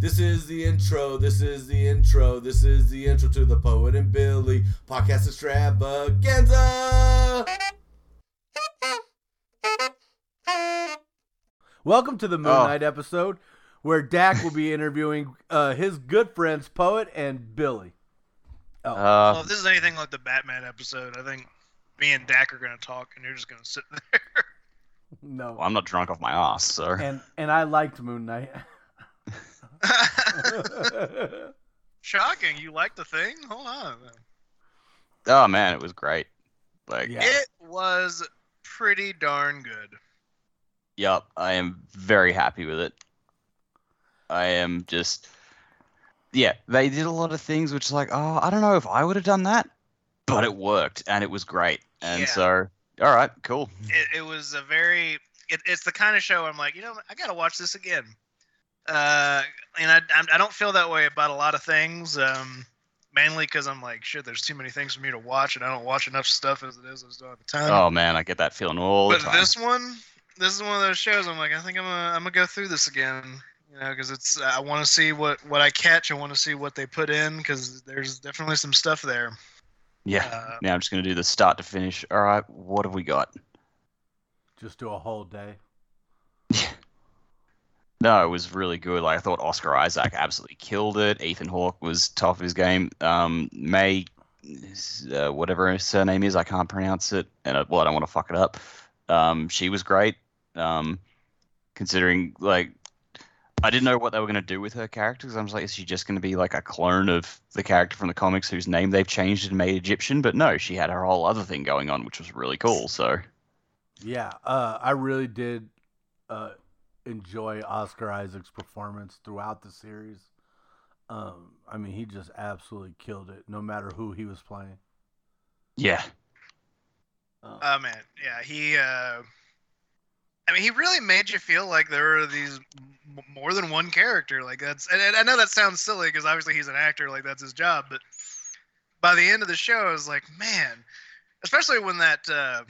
This is the intro. This is the intro. This is the intro to the Poet and Billy podcast extravaganza. Welcome to the Moon Oh. Knight episode, where Dac will be interviewing uh, his good friends, Poet and Billy. Oh, Uh, well, if this is anything like the Batman episode, I think me and Dac are going to talk, and you're just going to sit there. no. well, I'm not drunk off my ass, sir. And and I liked Moon Knight. Shocking! You like the thing? Hold on. Oh man, it was great. Like, Yeah. It was pretty darn good. yup, I am very happy with it. I am just, yeah, they did a lot of things which, like, oh, I don't know if I would have done that, but it worked and it was great. And Yeah. so, all right, cool. It, it was a very. It, it's the kind of show I'm like, you know, I got to watch this again. Uh, and I, I'm- don't feel that way about a lot of things. Um, mainly because I'm like, shit, there's too many things for me to watch, and I don't watch enough stuff as it is. I just don't have the time. Oh man, I get that feeling all the but time. this one, this is one of those shows. I'm like, I think I'm gonna, I'm gonna go through this again. You know, because it's, I want to see what what I catch. I want to see what they put in because there's definitely some stuff there. yeah. Uh, now I'm just gonna do the start to finish. All right, what have we got? Just do a whole day. No, it was really good. Like I thought Oscar Isaac absolutely killed it. Ethan Hawke was top of his game. Um, May, uh, whatever her surname is, I can't pronounce it, and I, well, I don't want to fuck it up. Um, she was great. Um, considering like I didn't know what they were going to do with her character because I was like, is she just going to be like a clone of the character from the comics whose name they've changed and made Egyptian? But no, she had her whole other thing going on, which was really cool. So Yeah, uh, I really did uh, enjoy Oscar Isaac's performance throughout the series. Um, I mean, he just absolutely killed it, no matter who he was playing. yeah, Uh, Oh man, yeah, he. Uh, I mean, he really made you feel like there were these m- more than one character. Like that's, and, and I know that sounds silly because obviously he's an actor, like that's his job. But by the end of the show, I was like, man, especially when that. Uh,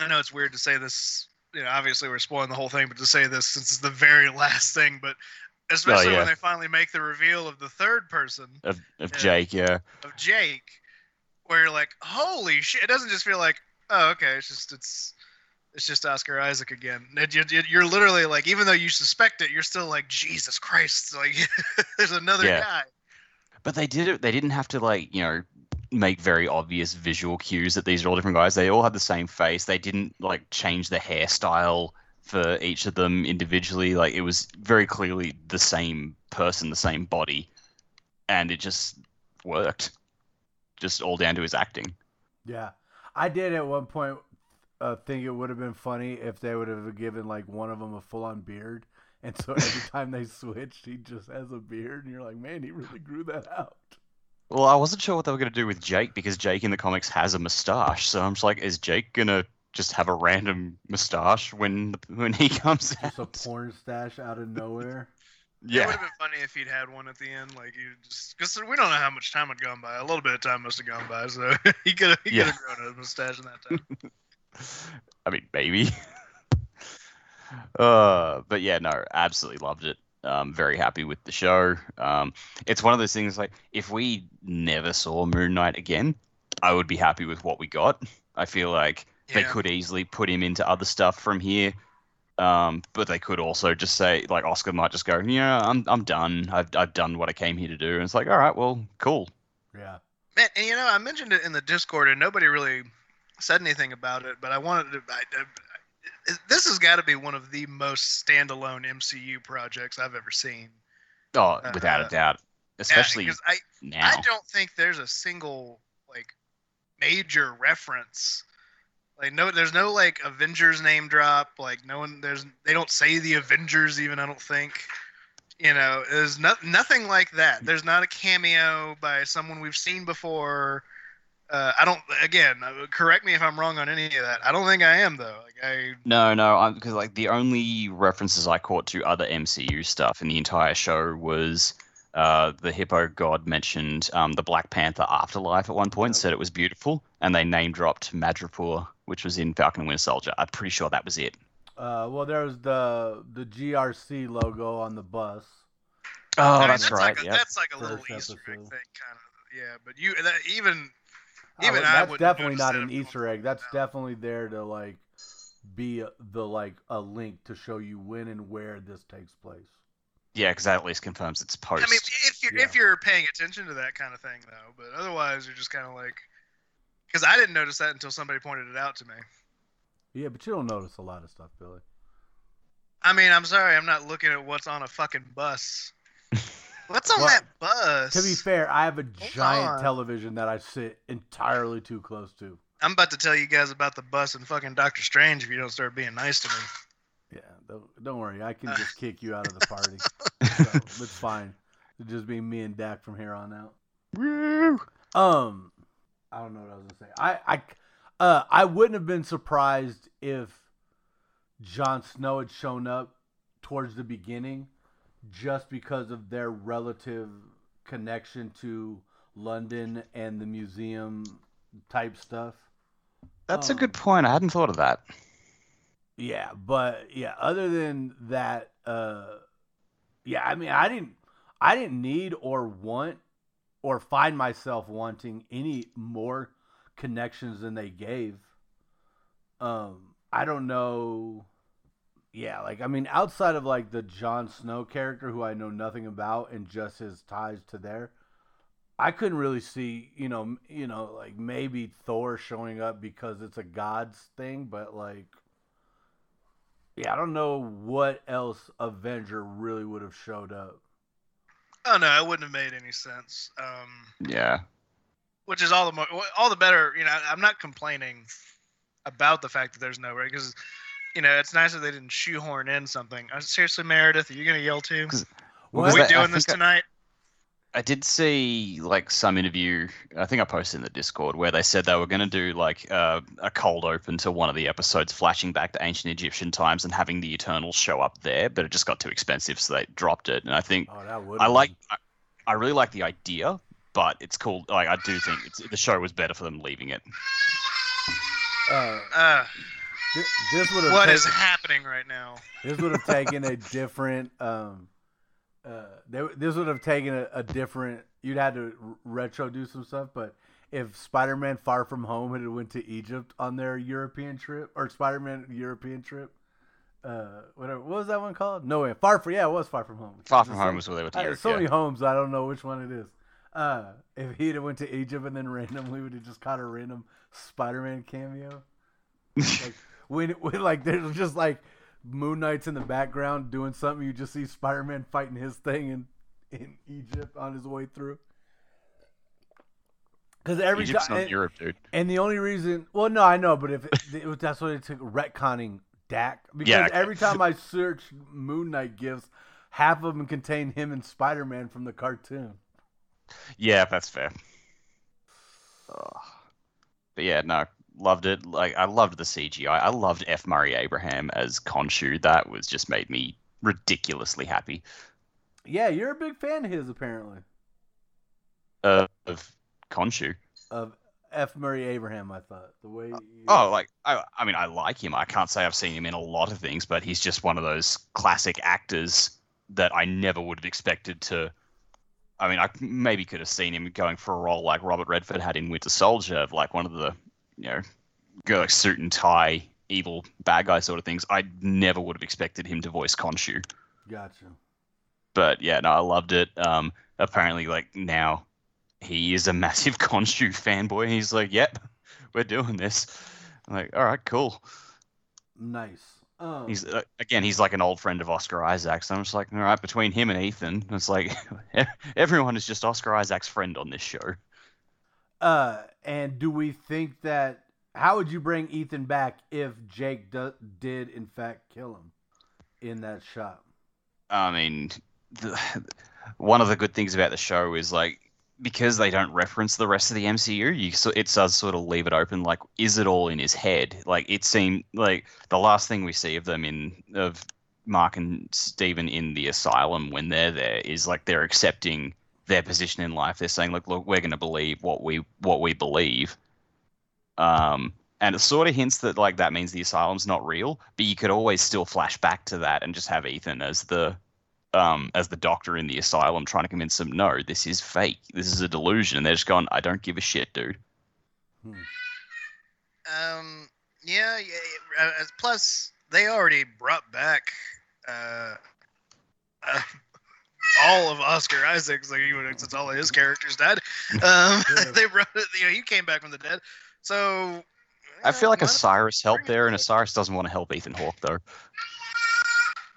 I know it's weird to say this. You know, obviously we're spoiling the whole thing, but to say this since it's the very last thing, but especially oh, yeah. when they finally make the reveal of the third person of, of. Jake, yeah. of Jake, where you're like, holy shit! It doesn't just feel like, oh, okay, it's just it's it's just Oscar Isaac again. It, you- you're literally like, even though you suspect it, you're still like, Jesus Christ! Like, there's another Yeah. guy. But they did it. They didn't have to like you know make very obvious visual cues that these are all different guys. They all had the same face. They didn't like change the hairstyle for each of them individually. Like it was very clearly the same person, the same body, and it just worked. Just all down to his acting. Yeah, I did at one point uh, think it would have been funny if they would have given like one of them a full-on beard, and so every time they switched, he just has a beard, and you're like, man, he really grew that out. Well, I wasn't sure what they were going to do with Jake because Jake in the comics has a mustache. So I'm just like, is Jake gonna just have a random mustache when when he comes Just a porn stash out of nowhere. Yeah. It would have been funny if he'd had one at the end, like you just because we don't know how much time had gone by. A little bit of time must have gone by, so he could have he Yeah. could have grown a mustache in that time. I mean, maybe. uh, but yeah, no, absolutely loved it. Um, very happy with the show. Um, it's one of those things like if we never saw Moon Knight again, I would be happy with what we got. I feel like they could easily put him into other stuff from here. Um, but they could also just say, like Oscar might just go, yeah, I'm I'm done. I've I've done what I came here to do. And it's like, all right, well, cool. Yeah. Man, and you know, I mentioned it in the Discord, and nobody really said anything about it. But I wanted to. I, I, this has got to be one of the most standalone MCU projects I've ever seen. Oh, without Uh, a doubt, especially because I, now. I don't think there's a single like major reference. Like no, there's no like Avengers name drop. Like no one, there's they don't say the Avengers even. I don't think. You know, there's no, nothing like that. There's not a cameo by someone we've seen before. Uh, I don't. Again, uh, correct me if I'm wrong on any of that. I don't think I am though. Like I, No, no, because like the only references I caught to other MCU stuff in the entire show was uh, the Hippo God mentioned um, the Black Panther afterlife at one point, Yeah. said it was beautiful, and they name dropped Madripoor, which was in Falcon and Winter Soldier. I'm pretty sure that was it. Uh, well, there was the the GRC logo on the bus. Oh, I mean, that's, right. Like a, yeah. That's like a little First Easter egg thing, kind of. Yeah, but you that even even I that's wouldn't definitely not that an Easter egg. That's no. definitely there to like be the like a link to show you when and where this takes place. Yeah, because that at least confirms it's post. I mean, if you're if you're paying attention to that kind of thing, though, but otherwise you're just kind of like, because I didn't notice that until somebody pointed it out to me. Yeah, but you don't notice a lot of stuff, Billy. I mean, I'm sorry, I'm not looking at what's on a fucking bus. What's on Well, that bus? To be fair, I have a giant on. television that I sit entirely too close to. I'm about to tell you guys about the bus and fucking Doctor Strange if you don't start being nice to me. Yeah, don't, don't worry. I can just kick you out of the party. so it's fine. It'll just be me and Dac from here on out. Um, I don't know what I was gonna say. I I uh I wouldn't have been surprised if Jon Snow had shown up towards the beginning, just because of their relative connection to London and the museum type stuff. That's a Um, good point. I hadn't thought of that. Yeah, but yeah, other than that, uh yeah, I mean I didn't I didn't need or want or find myself wanting any more connections than they gave. Um I don't know yeah, like I mean outside of like the Jon Snow character who I know nothing about and just his ties to there, I couldn't really see, you know, you know, like maybe Thor showing up because it's a god's thing, but like yeah, I don't know what else Avenger really would have showed up. Oh no, it wouldn't have made any sense. Um, Yeah. which is all the more, all the better. You know, I- I'm not complaining about the fact that there's no right because, you know, it's nice that they didn't shoehorn in something. Uh, seriously, Meredith, are you gonna yell too? 'Cause- Well, Are we that- doing this think I- tonight? I did see like some interview. I think I posted in the Discord where they said they were going to do like uh, a cold open to one of the episodes, flashing back to ancient Egyptian times and having the Eternals show up there, but it just got too expensive, so they dropped it. And I think Oh, that. I like, I, I really like the idea, but it's cool. Like I do think it's, the show was better for them leaving it. Uh, Uh, thi- this would have. what taken, is happening right now? This would have taken a different. Um, uh, they, this would have taken a, a different. You'd had to retro do some stuff, but if Spider-Man: Far From Home had went to Egypt on their European trip, or Spider-Man European trip, uh, whatever, what was that one called? No way, Far From. Yeah, it was Far From Home. Far from Home was where they were I- together. so yeah. many homes, I don't know which one it is. Uh, if he'd have went to Egypt and then randomly would have just caught a random Spider-Man cameo, like when, when like there's just like Moon Knight's in the background doing something, you just see Spider-Man fighting his thing in in Egypt on his way through. Because every Egypt's time, not and, Europe, dude. and the only reason, well, no, I know, but if it, it that's what it took retconning Dac because Yeah, every time I search Moon Knight gifts, half of them contain him and Spider-Man from the cartoon. Yeah, that's fair. Ugh. But yeah, no, loved it. Like I loved the CGI. I loved F. Murray Abraham as Khonshu. That was just made me ridiculously happy. Yeah, you're a big fan of his apparently. Uh, of Khonshu. Of F. Murray Abraham, I thought the way. You... Oh, like I, I mean, I like him. I can't say I've seen him in a lot of things, but he's just one of those classic actors that I never would have expected to. I mean, I maybe could have seen him going for a role like Robert Redford had in Winter Soldier, of like one of the, you know, go like suit and tie evil bad guy sort of things. I never would have expected him to voice Khonshu. Gotcha. But yeah, no, I loved it. Um, apparently, like now, he is a massive Khonshu fanboy. He's like, "Yep, we're doing this." I'm like, all right, cool. Nice. Um, He's uh, again, he's like an old friend of Oscar Isaac's. I'm just like, all right, between him and Ethan, it's like everyone is just Oscar Isaac's friend on this show. Uh, and do we think that? How would you bring Ethan back if Jake do, did in fact kill him in that shot? I mean, the, one of the good things about the show is like because they don't reference the rest of the MCU, you so it does sort of leave it open. Like, is it all in his head? Like, it seemed like the last thing we see of them in of Mark and Steven in the asylum when they're there is like they're accepting their position in life. They're saying, "Look, look, we're going to believe what we what we believe." Um, and it sort of hints that like that means the asylum's not real, but you could always still flash back to that and just have Ethan as the um, as the doctor in the asylum trying to convince them, no, this is fake. This is a delusion. And they're just going, I don't give a shit, dude. Um, yeah, yeah. uh, Plus, they already brought back uh, uh, all of Oscar Isaac's, like even since all of his characters died. Um, Yeah. they wrote it. You know, he came back from the dead. So I feel like why not- Osiris helped there, and back. Osiris doesn't want to help Ethan Hawke, though.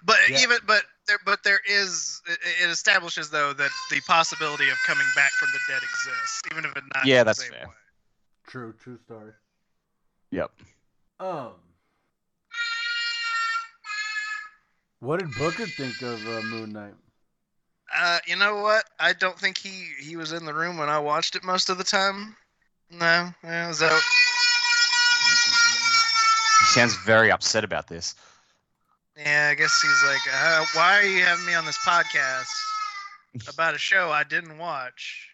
But Yeah. even but there but there is it, it establishes though that the possibility of coming back from the dead exists, even if it not. Yeah, in the that's same fair. way. True, true story. Yep. Um, what did Booker think of uh, Moon Knight? Uh, you know what? I don't think he he was in the room when I watched it most of the time. No, yeah, so He sounds very upset about this. yeah, I guess he's like, uh, why are you having me on this podcast about a show I didn't watch?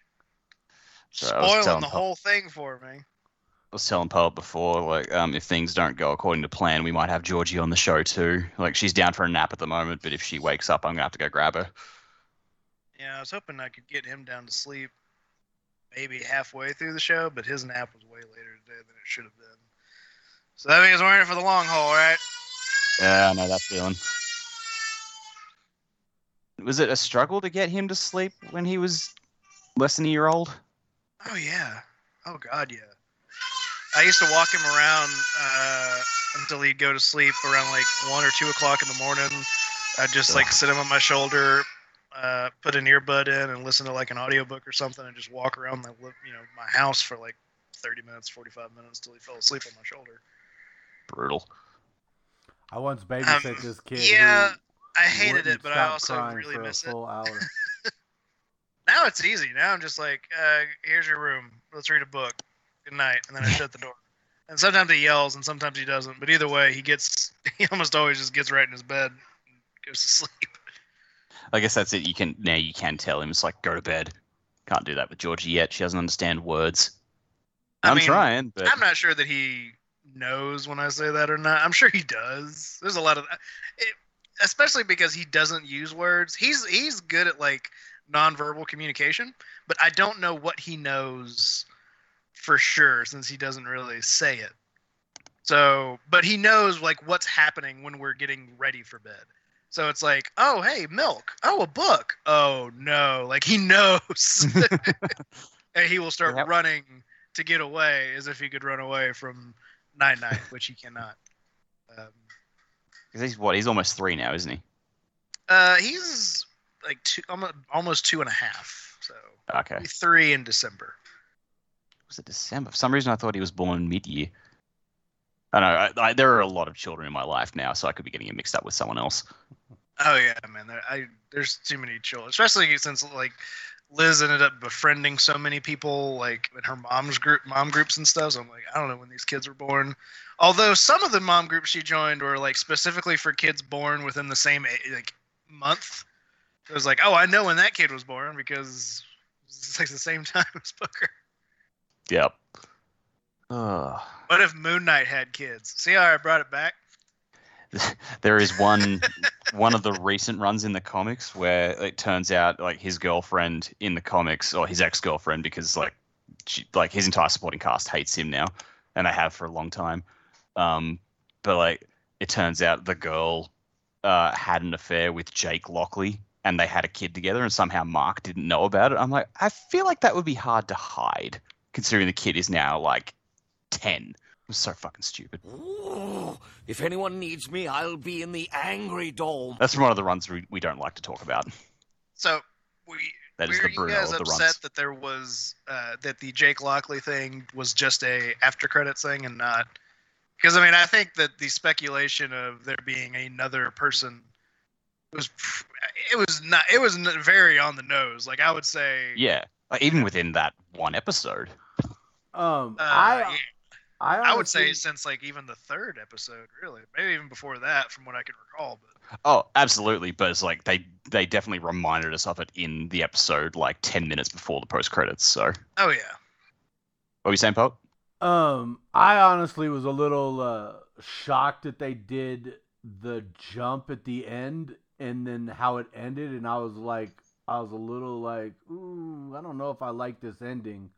So Spoiling the Paul- whole thing for me. I was telling Paul before, like, um, if things don't go according to plan, we might have Georgie on the show too. Like, she's down for a nap at the moment, but if she wakes up, I'm gonna have to go grab her. Yeah, I was hoping I could get him down to sleep maybe halfway through the show, but his nap was way later today than it should have been. So that means we're in it for the long haul, right? Yeah, I know that feeling. Was it a struggle to get him to sleep when he was less than a year old? Oh yeah. Oh god, yeah. I used to walk him around uh, until he'd go to sleep around like one or two o'clock in the morning. I'd just like sit him on my shoulder, uh, put an earbud in, and listen to like an audiobook or something, and just walk around the you know my house for like thirty minutes, forty five minutes till he fell asleep on my shoulder. Brutal. I once babysat Um, this kid. yeah, who I hated it, but I also really for miss a it. hour. Now it's easy. Now I'm just like, uh, here's your room. Let's read a book. Good night, and then I shut the door. And sometimes he yells, and sometimes he doesn't. But either way, he gets he almost always just gets right in his bed and goes to sleep. I guess that's it. You can now you can tell him it's like go to bed. Can't do that with Georgie yet. She doesn't understand words. I I'm mean, trying, but I'm not sure that he knows when I say that or not. I'm sure he does. There's a lot of, it, especially because he doesn't use words. He's he's good at like nonverbal communication, but I don't know what he knows for sure since he doesn't really say it. So, but he knows like what's happening when we're getting ready for bed. So it's like, oh hey, milk. Oh, a book. Oh no, like he knows, and he will start Yep. running to get away as if he could run away from Night Night, which he cannot. Um, 'cause he's what? He's almost three now, isn't he? uh, he's like two, almost two and a half. So Okay. three in December. Was it December? For some reason, I thought he was born mid-year. I know. I, I, there are a lot of children in my life now, so I could be getting it mixed up with someone else. Oh yeah, man. There, I there's too many children, especially since like Liz ended up befriending so many people, like in her mom's group, mom groups and stuff. So I'm like, I don't know when these kids were born. Although some of the mom groups she joined were like specifically for kids born within the same like month. It was like, oh, I know when that kid was born because it's like the same time as Booker. Yep. Ugh. What if Moon Knight had kids? See how I brought it back? there is one one of the recent runs in the comics where it turns out like his girlfriend in the comics or his ex-girlfriend because like she, like his entire supporting cast hates him now and they have for a long time um but like it turns out the girl uh had an affair with Jake Lockley and they had a kid together and somehow Mark didn't know about it I'm like I feel like that would be hard to hide considering the kid is now like 10 it was so fucking stupid Ooh, if anyone needs me, I'll be in the Angry Dome. that's from one of the runs we, we don't like to talk about So we That is were the you Bruno guys of the upset runs. that there was uh, that the Jake Lockley thing was just a after credits thing and not because I mean I think that the speculation of there being another person was it was not it was very on the nose. Like I would say, Yeah, even within that one episode. Um, uh, I, yeah, I, I would say since like even the third episode, really, maybe even before that, from what I can recall. But Oh, absolutely, but it's like they they definitely reminded us of it in the episode like ten minutes before the post credits. So, oh yeah, what were you saying, Poet? Um, I honestly was a little uh, shocked that they did the jump at the end and then how it ended, and I was like, I was a little like, ooh, I don't know if I like this ending.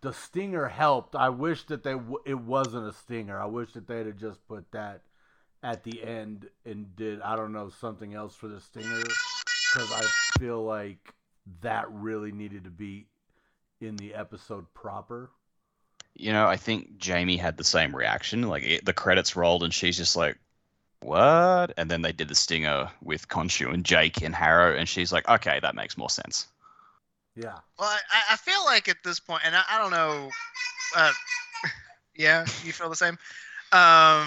The stinger helped. I wish that they w- it wasn't a stinger. I wish that they'd have just put that at the end and did I don't know something else for the stinger because I feel like that really needed to be in the episode proper. You know, I think Jamie had the same reaction. Like it, the credits rolled, and she's just like, "What?" And then they did the stinger with Khonshu and Jake and Harrow, and she's like, "Okay, that makes more sense." Yeah. Well, I, I feel like at this point, and I, I don't know. Uh, yeah, you feel the same. Um,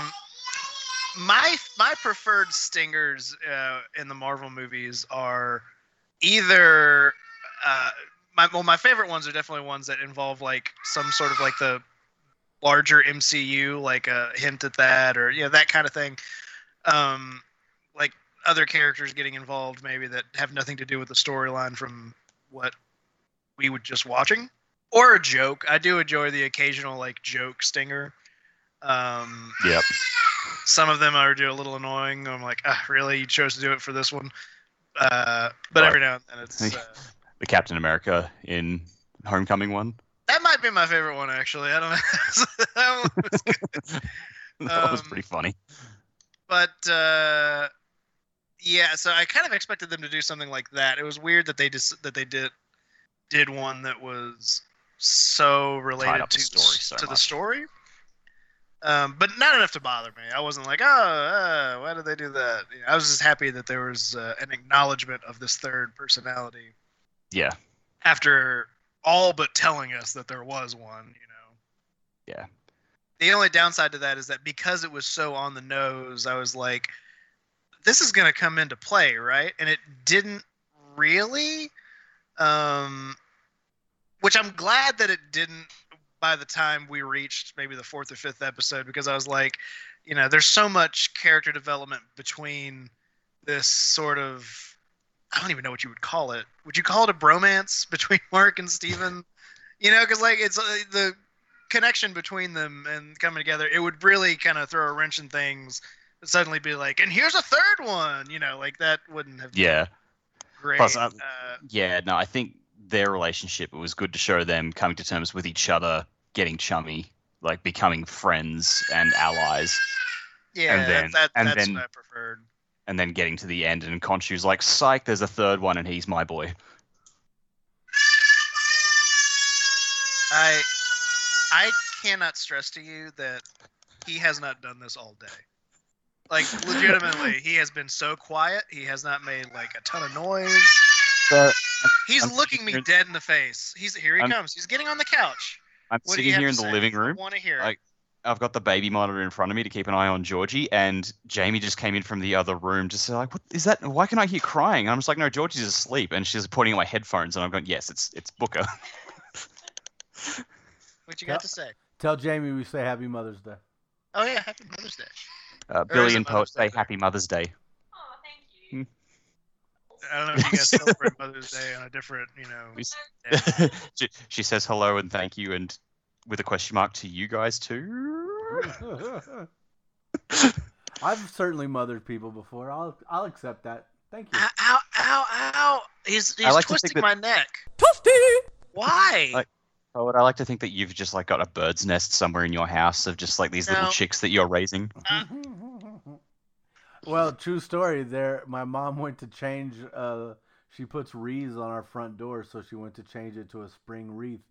my my preferred stingers uh, in the Marvel movies are either uh, my well, my favorite ones are definitely ones that involve like some sort of like the larger MCU, like a hint at that, or you know that kind of thing. Um, like other characters getting involved, maybe that have nothing to do with the storyline from what we were just watching, or a joke. I do enjoy the occasional like joke stinger. Um, Yep. some of them are a little annoying. I'm like, ah, really? You chose to do it for this one? Uh, but Right. every now and then it's uh, The Captain America in Homecoming one. that might be my favorite one actually. I don't know. that one was good. that was Um, pretty funny. but uh, yeah, so I kind of expected them to do something like that. It was weird that they just that they did did one that was so related up the to story so to the story. Um, but not enough to bother me. I wasn't like, oh, uh, why did they do that? You know, I was just happy that there was uh, an acknowledgement of this third personality Yeah. after all but telling us that there was one. You know. Yeah. The only downside to that is that because it was so on the nose, I was like, this is going to come into play, right? And it didn't really. Um, which I'm glad that it didn't by the time we reached maybe the fourth or fifth episode because I was like, you know, there's so much character development between this sort of I don't even know what you would call it. Would you call it a bromance between Mark and Steven? You know, because like it's uh, the connection between them and coming together. It would really kind of throw a wrench in things. And suddenly be like, and here's a third one. You know, like that wouldn't have been Yeah. great. Plus, uh, Yeah. No, I think their relationship. It was good to show them coming to terms with each other, getting chummy, like becoming friends and allies, yeah, and then- that, and that's then- what I preferred. and then getting to the end, and Khonshu's like, "Psych, there's a third one, and he's my boy." I I cannot stress to you that he has not done this all day. Like legitimately, he has been so quiet. He has not made like a ton of noise. So He's I'm looking me sitting dead in the face. He's here. He I'm- comes. He's getting on the couch. I'm What sitting here in the say? living room. I want to hear. it. Like- I've got the baby monitor in front of me to keep an eye on Georgie, and Jamie just came in from the other room, just like, "What is that? Why can I hear crying?" And I'm just like, "No, Georgie's asleep," and she's pointing at my headphones, and I'm going, "Yes, it's it's Booker." what you got to say? Tell Jamie we say Happy Mother's Day. Oh yeah, Happy Mother's Day. Uh, Billy and Poet say Happy Mother's Day. Oh, thank you. I don't know if you guys celebrate Mother's Day on a different, you know. She, she says hello and thank you, and with a question mark to you guys too. I've certainly mothered people before. I'll I'll accept that. Thank you. Ow, ow, ow, ow! He's he's like twisting that- my neck. Toasty! Why? Like- Poet, oh, I like to think that you've just like got a bird's nest somewhere in your house of just like these little chicks that you're raising. Uh, well, true story. There, my mom went to change. Uh, she puts wreaths on our front door, so she went to change it to a spring wreath,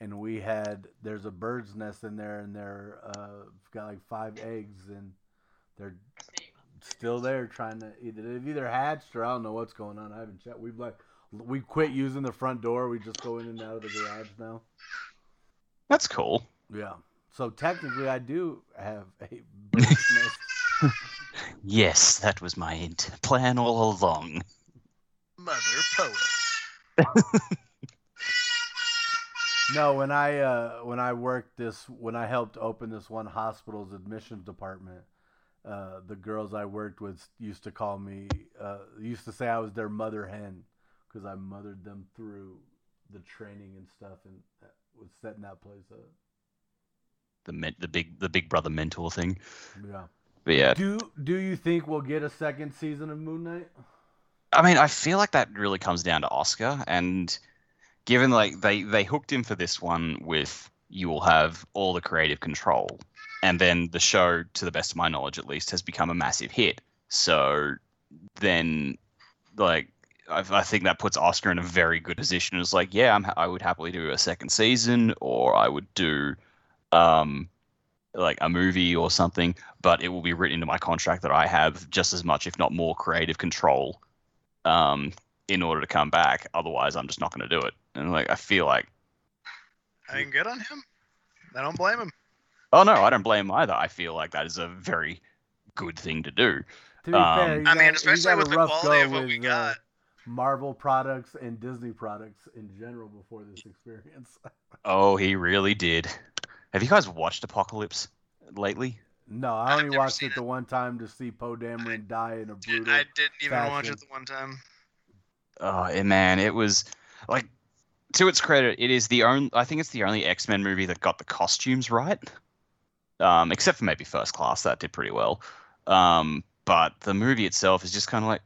and we had there's a bird's nest in there, and they're uh, got like five eggs, and they're still there trying to either they've either hatched or I don't know what's going on. I haven't checked. We've like we quit using the front door. We just go in and out of the garage now. That's cool. Yeah. So technically, I do have a bird's nest. Yes, that was my int- plan all along. Mother poet. No, when I uh, when I worked this when I helped open this one hospital's admissions department, uh, the girls I worked with used to call me uh, used to say I was their mother hen because I mothered them through the training and stuff and uh, was setting that place up. The the big the big brother mentor thing. Yeah. But yeah, Do do you think we'll get a second season of Moon Knight? I mean, I feel like that really comes down to Oscar, and given like they they hooked him for this one with you will have all the creative control, and then the show, to the best of my knowledge at least, has become a massive hit. So then, like. I, I think that puts Oscar in a very good position. It's like, yeah, I'm, I would happily do a second season, or I would do, um, like a movie or something. But it will be written into my contract that I have just as much, if not more, creative control um, in order to come back. Otherwise, I'm just not going to do it. And like, I feel like, I mean, good on him. I don't blame him. oh no, I don't blame him either. I feel like that is a very good thing to do. To be Um, fair, you I mean, especially with a the rough quality of what we with, uh, got. Marvel products and Disney products in general before this experience. Oh, he really did. Have you guys watched Apocalypse lately? no, I only watched seen it the one time to see Poe Dameron die in a Dude, brutal. I didn't even watch it the one time. Oh eh, man, it was like to its credit, it is the only I think it's the only X Men movie that got the costumes right. Um, except for maybe First Class, that did pretty well. Um, but the movie itself is just kind of like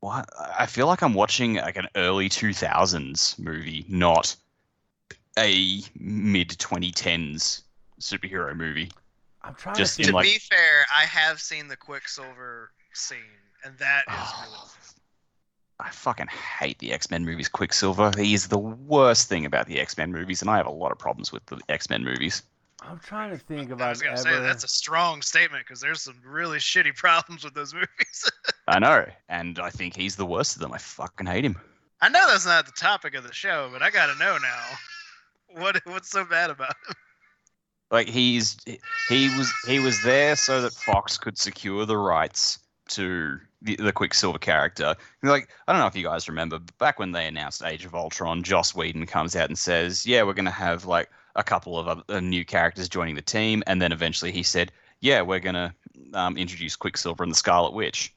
what I feel like I'm watching like an early 2000s movie, not a mid 2010s superhero movie. I'm trying just to. To like- be fair, I have seen the Quicksilver scene, and that is oh, really. I fucking hate the X Men movies. Quicksilver, he is the worst thing about the X Men movies, and I have a lot of problems with the X Men movies. I'm trying to think if I was gonna ever. say that's a strong statement because there's some really shitty problems with those movies. I know, and I think he's the worst of them. I fucking hate him. I know that's not the topic of the show, but I gotta know now. What what's so bad about him? Like he's he was he was there so that Fox could secure the rights to the, the Quicksilver character. Like I don't know if you guys remember, but back when they announced Age of Ultron, Joss Whedon comes out and says, "Yeah, we're gonna have like a couple of other, uh, new characters joining the team," and then eventually he said, "Yeah, we're gonna um, introduce Quicksilver and the Scarlet Witch."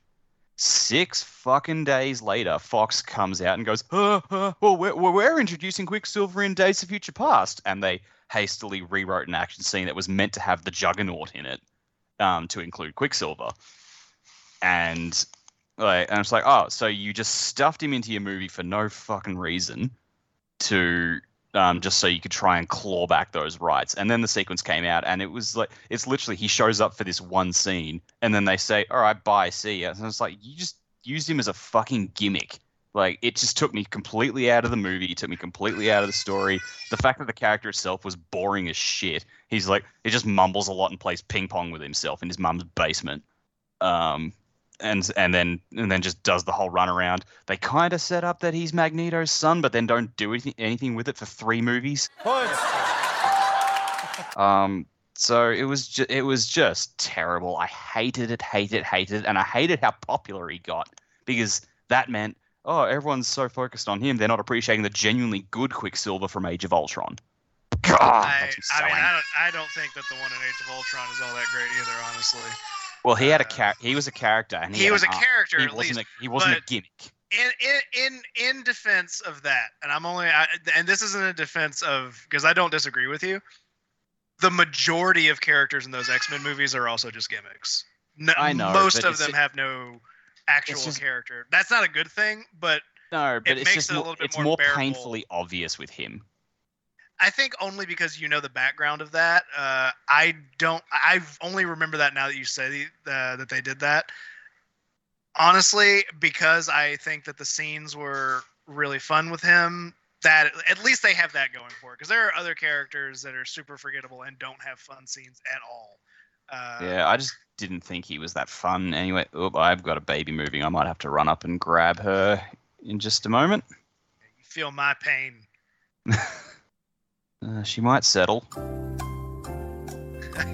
Six fucking days later, Fox comes out and goes, uh, uh, well, we're, we're introducing Quicksilver in Days of Future Past. And they hastily rewrote an action scene that was meant to have the Juggernaut in it um, to include Quicksilver. And like, and it's like, oh, so you just stuffed him into your movie for no fucking reason to um, just so you could try and claw back those rights. And then the sequence came out, and it was like it's literally he shows up for this one scene, and then they say, "All right, bye, see ya." And it's like you just used him as a fucking gimmick. Like it just took me completely out of the movie. It took me completely out of the story. The fact that the character itself was boring as shit. He's like he just mumbles a lot and plays ping pong with himself in his mum's basement. Um, and and then and then just does the whole run around. They kind of set up that he's Magneto's son, but then don't do anything, anything with it for three movies. Um, so it was ju- it was just terrible. I hated it, hated it, hated it, and I hated how popular he got because that meant oh everyone's so focused on him they're not appreciating the genuinely good Quicksilver from Age of Ultron. God, I, makes me so I mean. I don't, I don't think that the one in Age of Ultron is all that great either, honestly. Well, he had a uh, char- he was a character, and he, He was a arc. character He at wasn't least. a, he wasn't a gimmick. in in in in defense of that, and I'm only I, and this isn't a defense of because I don't disagree with you. The majority of characters in those X Men movies are also just gimmicks. No, I know, most of them have no actual just- character. That's not a good thing, but No, but it it's makes just it a more, little bit it's more more painfully obvious with him. I think only because you know the background of that. Uh, I don't. I only remember that now that you say uh, that they did that. Honestly, because I think that the scenes were really fun with him. That at least they have that going for it. Because there are other characters that are super forgettable and don't have fun scenes at all. Uh, Yeah, I just didn't think he was that fun. Anyway, oop, I've got a baby moving. I might have to run up and grab her in just a moment. You feel my pain. Uh, she might settle.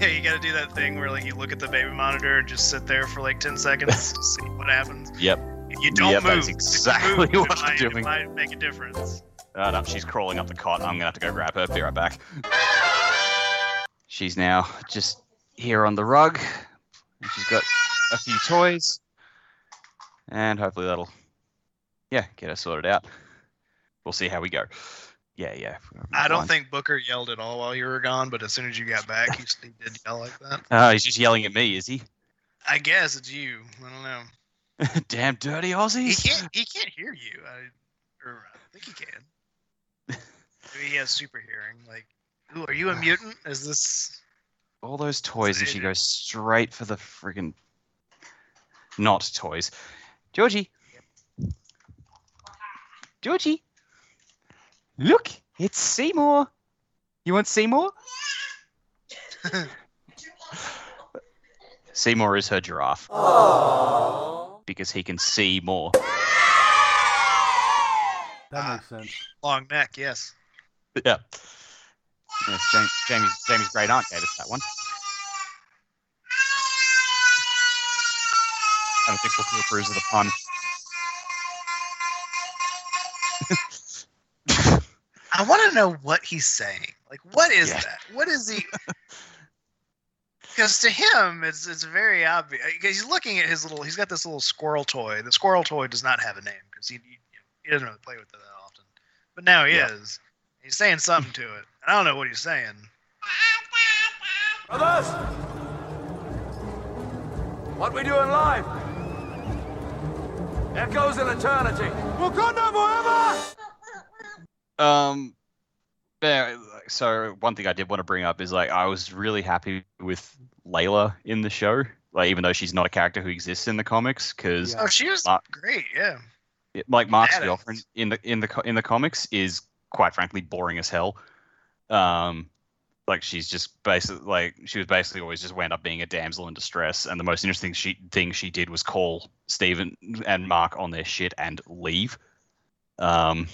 Yeah, you got to do that thing where like you look at the baby monitor and just sit there for like ten seconds to see what happens. Yep. You don't Yep, move. that's exactly move, what I'm doing. It might make a difference. Uh, no, she's crawling up the cot. I'm gonna have to go grab her. Be right back. She's now just here on the rug. She's got a few toys, and hopefully that'll, yeah, get her sorted out. We'll see how we go. Yeah, yeah. I don't think Booker yelled at all while you were gone, but as soon as you got back, he, he did yell like that. Uh, he's just yelling at me, is he? I guess it's you. I don't know. Damn dirty He can't. He can't hear you. I, or I think he can. Maybe he has super hearing. Like, ooh, are you a mutant? Is this? All those toys, and she goes straight for the friggin' not toys. Georgie, Georgie, look, it's Seymour. You want Seymour? Seymour is her giraffe because he can see more. That Ah. makes sense. Long neck, yes. Yeah. Yes, James, Jamie's, Jamie's great aunt gave us that one. I don't think Booker approves of the pun. I want to know what he's saying. Like, what is Yeah. that? What is he? Because to him, it's it's very obvious. Uh, because He's looking at his little. He's got this little squirrel toy. The squirrel toy does not have a name because he he, he doesn't really play with it that often. But now he Yeah. is. He's saying something to it. And I don't know what he's saying. Brothers! What we do in life Echoes in eternity. Wakanda forever! Um, yeah, so one thing I did want to bring up is like I was really happy with Layla in the show, like even though she's not a character who exists in the comics, because Yeah. Oh, she was Mark- great. Yeah. like Mark's girlfriend in the in the in the comics is quite frankly boring as hell. Um, like she's just basically like she was basically always just wound up being a damsel in distress, and the most interesting she, thing she did was call Steven and Mark on their shit and leave. Um,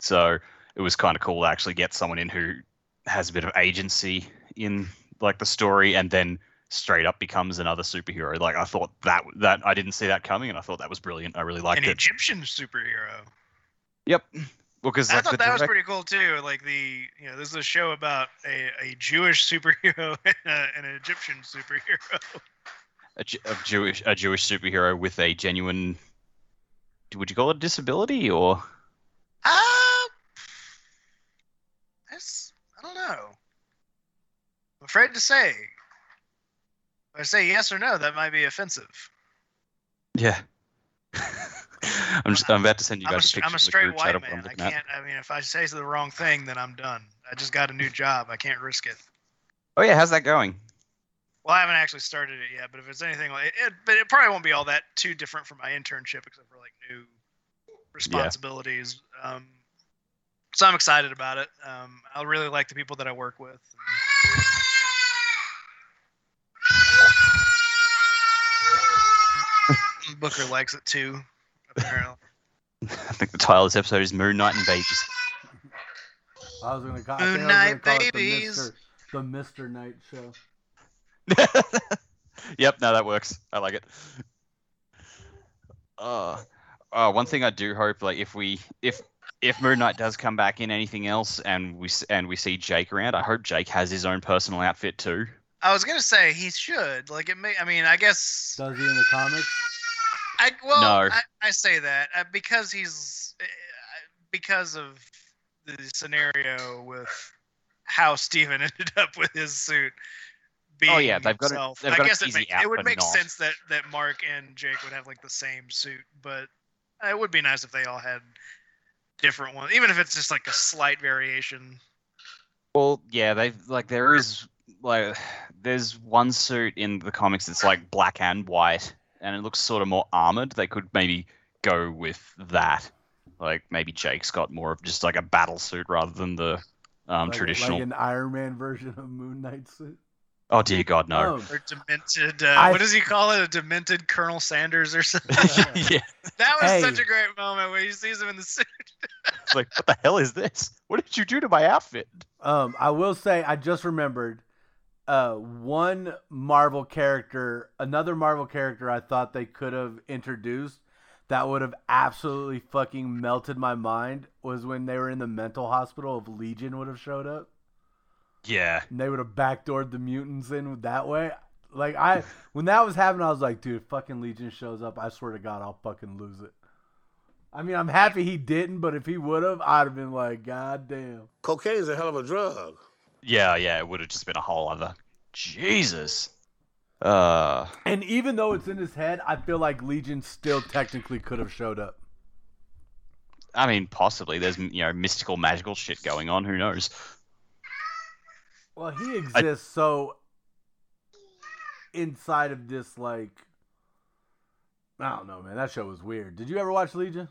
so it was kind of cool to actually get someone in who has a bit of agency in like the story, and then straight up becomes another superhero. Like I thought that that I didn't see that coming, and I thought that was brilliant. I really liked An it. An Egyptian superhero. Yep. Well, because I like thought that was pretty cool too. Like the you know, this is a show about a, a Jewish superhero and, a, and an Egyptian superhero. a, a Jewish a Jewish superhero with a genuine. Would you call it a disability or? Uh, that's I don't know. I'm afraid to say. If I say yes or no, that might be offensive. Yeah. I'm just. I'm about to send you I'm a, guys a str- picture I'm a of the straight white of what I'm man. I can't. I mean, if I say the wrong thing, then I'm done. I just got a new job. I can't risk it. Oh yeah, how's that going? Well, I haven't actually started it yet, but if it's anything like it, but it probably won't be all that too different from my internship, except for like new responsibilities. Um, so I'm excited about it. Um, I really like the people that I work with. Booker likes it too, apparently. I think the title of this episode is Moon Knight and Babies. I was gonna call, I Moon think I was Knight gonna call babies. the Mr. the Mr. Knight show. yep, no, that works. I like it. Uh, uh, one thing I do hope, like, if we, if if Moon Knight does come back in anything else, and we and we see Jake around, I hope Jake has his own personal outfit too. I was gonna say he should. Like it may. I mean, I guess. Does he in the comics? I well, No. I, I say that uh, because he's uh, because of the scenario with how Steven ended up with his suit. Being Oh, yeah, they've got it- himself. they've I got an guess it, make, it would make not. sense that that Mark and Jake would have like the same suit, but it would be nice if they all had different ones, even if it's just like a slight variation. Well, yeah, they like there is like there's one suit in the comics that's like black and white, and it looks sort of more armored. They could maybe go with that. Like maybe Jake's got more of just like a battle suit rather than the um, Like- traditional. like an Iron Man version of Moon Knight suit. Oh dear God, no. Um, Or demented, uh, I- what does he call it? A demented Colonel Sanders or something? yeah, That was Hey. such a great moment when he sees him in the suit. it's like what the hell is this? What did you do to my outfit? Um, I will say I just remembered uh one Marvel character, another Marvel character I thought they could have introduced that would have absolutely fucking melted my mind was when they were in the mental hospital of Legion would have showed up Yeah, and they would have backdoored the mutants in that way. Like I when that was happening I was like, dude, if fucking Legion shows up, I swear to god I'll fucking lose it. I mean, I'm happy he didn't, but if he would have, I'd have been like, God damn. Cocaine's a hell of a drug. Yeah, yeah. It would have just been a whole other. Jesus. Uh, And even though it's in his head, I feel like Legion still technically could have showed up. I mean, possibly. There's you know mystical, magical shit going on. Who knows? Well, he exists so inside of this like I don't know, man. That show was weird. Did you ever watch Legion?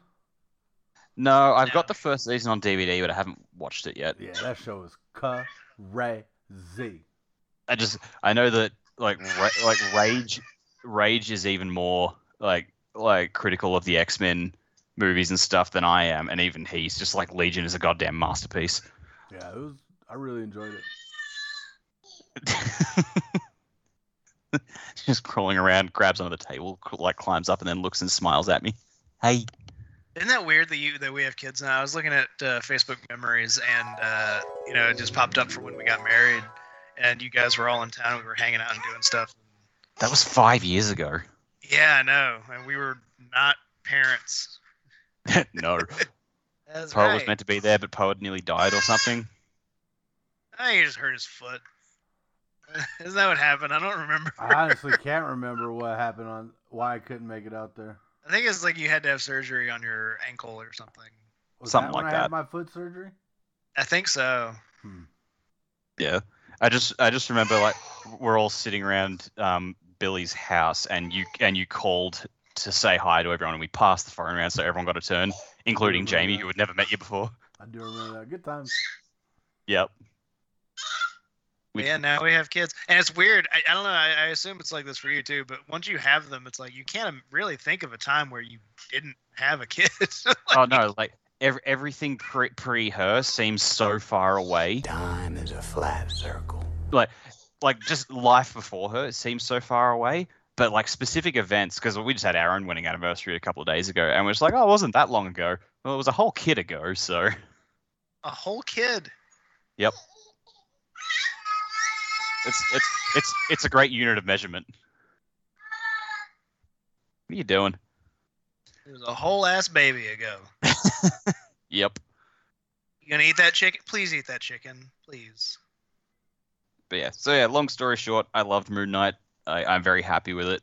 No, I've got the first season on DVD, but I haven't watched it yet. Yeah, that show was crazy. I just I know that like ra- like Rage Rage is even more like like critical of the X Men movies and stuff than I am, and even he's just like Legion is a goddamn masterpiece. Yeah, it was. I really enjoyed it. just crawling around, grabs onto the table, like climbs up, and then looks and smiles at me. Hey, Isn't that weird that you that we have kids now? I was looking at uh, Facebook memories, and uh, you know, it just popped up for when we got married, and you guys were all in town. We were hanging out and doing stuff. that was five years ago. Yeah, I know, and we were not parents. no, That's Poe right. was meant to be there, but Poe had nearly died or something. I think he just hurt his foot. Isn't that what happened? I don't remember. I honestly can't remember what happened on why I couldn't make it out there. I think it's like you had to have surgery on your ankle or something. Was Something that when like I that. had my foot surgery. I think so. Yeah, I just I just remember like we're all sitting around um, Billy's house, and you and you called to say hi to everyone, and we passed the phone around, so everyone got a turn, including Jamie, that. who had never met you before. I do remember that. Good times. Yep. But We- yeah, now we have kids, and it's weird. I, I don't know. I, I assume it's like this for you too. But once you have them, it's like you can't really think of a time where you didn't have a kid. Oh no, like ev- everything pre pre her seems so far away. Time is a flat circle. Like like just life before her seems so far away. But like specific events, because we just had our own wedding anniversary a couple of days ago, and we're just like, oh, it wasn't that long ago. Well, it was a whole kid ago, so a whole kid. yep. It's it's it's it's a great unit of measurement. What are you doing? It was a whole ass baby ago. Yep. You gonna eat that chicken? Please eat that chicken, please. but yeah, so yeah, long story short, I loved Moon Knight. I, I'm very happy with it.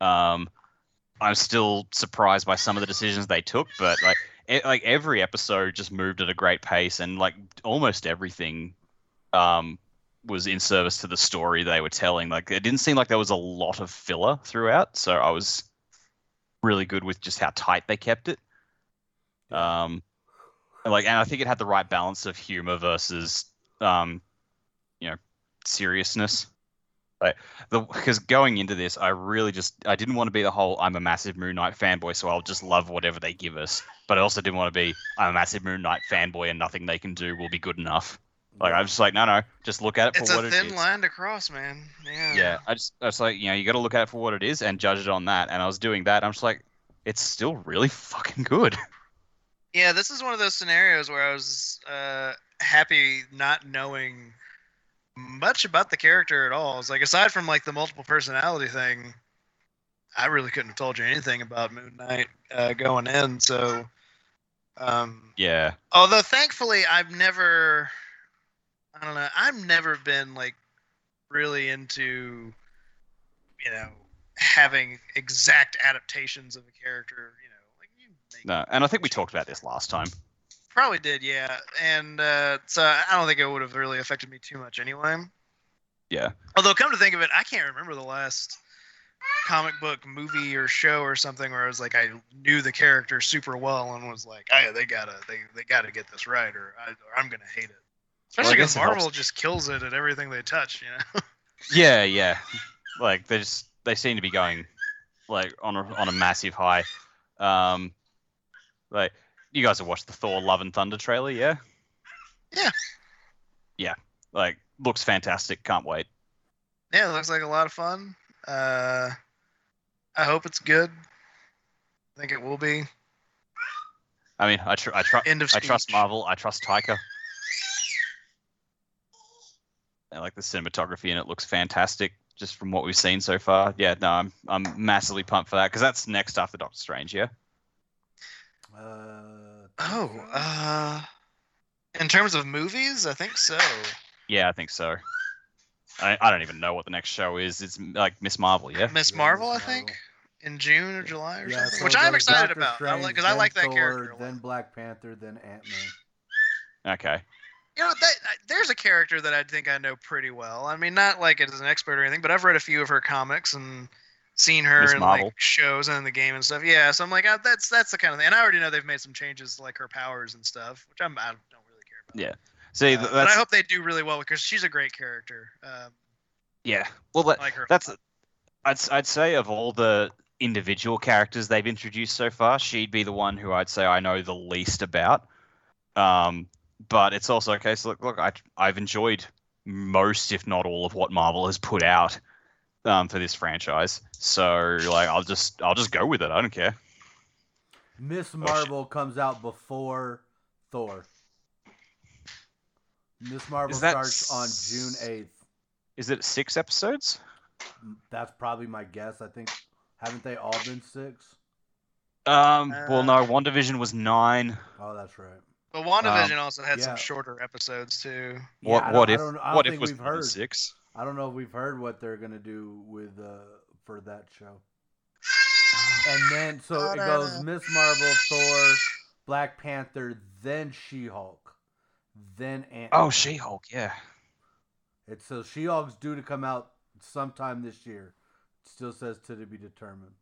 Um, I'm still surprised by some of the decisions they took, but like e- like every episode just moved at a great pace, and like almost everything um, was in service to the story they were telling. Like it didn't seem like there was a lot of filler throughout, so I was really good with just how tight they kept it. Um, and, like, and I think it had the right balance of humor versus um, you know, seriousness. Like the because going into this, I really just I didn't want to be the whole I'm a massive Moon Knight fanboy, so I'll just love whatever they give us. But I also didn't want to be I'm a massive Moon Knight fanboy and nothing they can do will be good enough. Like I was just like, no, no, just look at it for what It's what a thin line to cross, man. Yeah. Yeah, I just I was like, you know, you got to look at it for what it is and judge it on that. And I was doing that. I'm just like, it's still really fucking good. Yeah, this is one of those scenarios where I was uh, happy not knowing much about the character at all. It's like aside from like the multiple personality thing, I really couldn't have told you anything about Moon Knight uh, going in. So, um, Yeah, although thankfully I've never, don't know, I've never been like really into, you know, having exact adaptations of a character. You know, like you make no, and I think we talked about this last time. Probably did, yeah. And uh, so I don't think it would have really affected me too much anyway. Yeah. Although, come to think of it, I can't remember the last comic book movie or show or something where I was like I knew the character super well and was like, "Oh, they gotta, they, they gotta get this right, or, I, or I'm gonna hate it." Well, Especially because it Marvel helps. just kills it at everything they touch, you know. Yeah, yeah. Like they just they seem to be going like on a on a massive high. Um, like you guys have watched the Thor Love and Thunder trailer, yeah? Yeah. Yeah. Like looks fantastic. Can't wait. yeah, it looks like a lot of fun. Uh, I hope it's good. I think it will be. I mean, I tr- I of I trust Marvel. I trust Taika. I like the cinematography and it looks fantastic just from what we've seen so far. Yeah, no, I'm I'm massively pumped for that because that's next after Doctor Strange. Yeah. Uh, Oh, uh, in terms of movies, I think so. Yeah, I think so. I, I don't even know what the next show is. It's like Miss Marvel, yeah. Miss Yeah, Marvel, I think, Marvel. in June or July or Yeah, something, so which I'm excited Doctor about Strange, because I like that Thor, character. Then Black Panther, then Ant Man. Okay. You know, that, there's a character that I think I know pretty well. I mean, not like as an expert or anything, but I've read a few of her comics and seen her Miss in Marvel. like shows and in the game and stuff. Yeah, so I'm like, ah, that's that's the kind of thing. And I already know they've made some changes like her powers and stuff, which I'm I don't really care about. Yeah. See, Uh, but I hope they do really well because she's a great character. Um, yeah. Well, that, like her. that's. I'd I'd say of all the individual characters they've introduced so far, she'd be the one who I'd say I know the least about. Um, but it's also a case. Look, look, I I've enjoyed most, if not all, of what Marvel has put out um, for this franchise. So like, I'll just I'll just go with it. I don't care. Miss shit. Marvel comes out before Thor. Miss Marvel Is that starts on June eighth. Is it six episodes? That's probably my guess. I think haven't they all been six? Um, well, no. Uh, WandaVision was nine. Oh, that's right. But WandaVision um, also had yeah. some shorter episodes too. Yeah, What what don't- I if don't- I don't what if think was we've more heard. six? I don't know if we've heard what they're gonna do with uh for that show. And then so it goes Miss Marvel, Thor, Black Panther, then She Hulk, then Ant. Oh, She Hulk. Yeah. It's so She Hulk's due to come out sometime this year. Still says to be determined.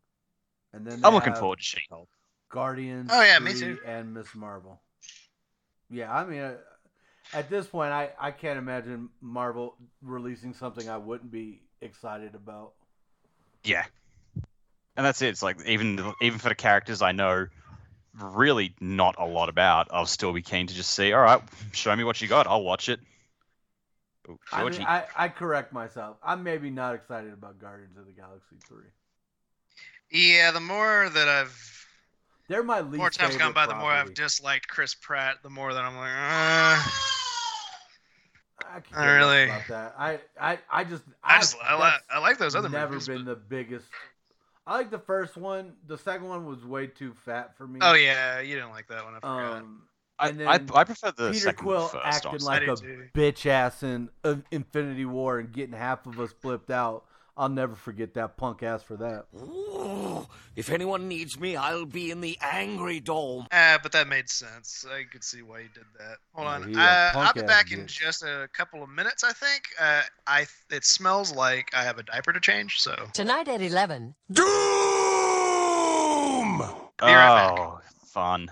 And then I'm looking forward to She Hulk. Guardians. Oh, yeah, me too. And Miss Marvel. Yeah, I mean, uh, at this point, I I can't imagine Marvel releasing something I wouldn't be excited about. Yeah, and that's it. It's like even even for the characters I know really not a lot about, I'll still be keen to just see. All right, show me what you got. I'll watch it. Ooh, I mean, I, I correct myself. I'm maybe not excited about Guardians of the Galaxy three. Yeah, the more that I've They're my least. more times gone favorite by, the more I've disliked Chris Pratt. The more that I'm like, uh, I, can't I really- about that. I I I just I just I, like that's I like those other never movies. been but- the biggest. I like the first one. The second one was way too fat for me. Oh yeah, you didn't like that one. I forgot. Um, I, and I, then I prefer the Peter second Quill first. acting honestly. like a bitch ass in uh, Infinity War and getting half of us flipped out. I'll never forget that punk ass for that. Ooh, if anyone needs me, I'll be in the Angry Dome. Ah, but that made sense. I could see why you did that. Hold Yeah, on. he Uh, I'll be back in bitch. just a couple of minutes. I think. Uh, I it smells like I have a diaper to change. So Tonight at 11. Doom! Be right back. Oh, fun.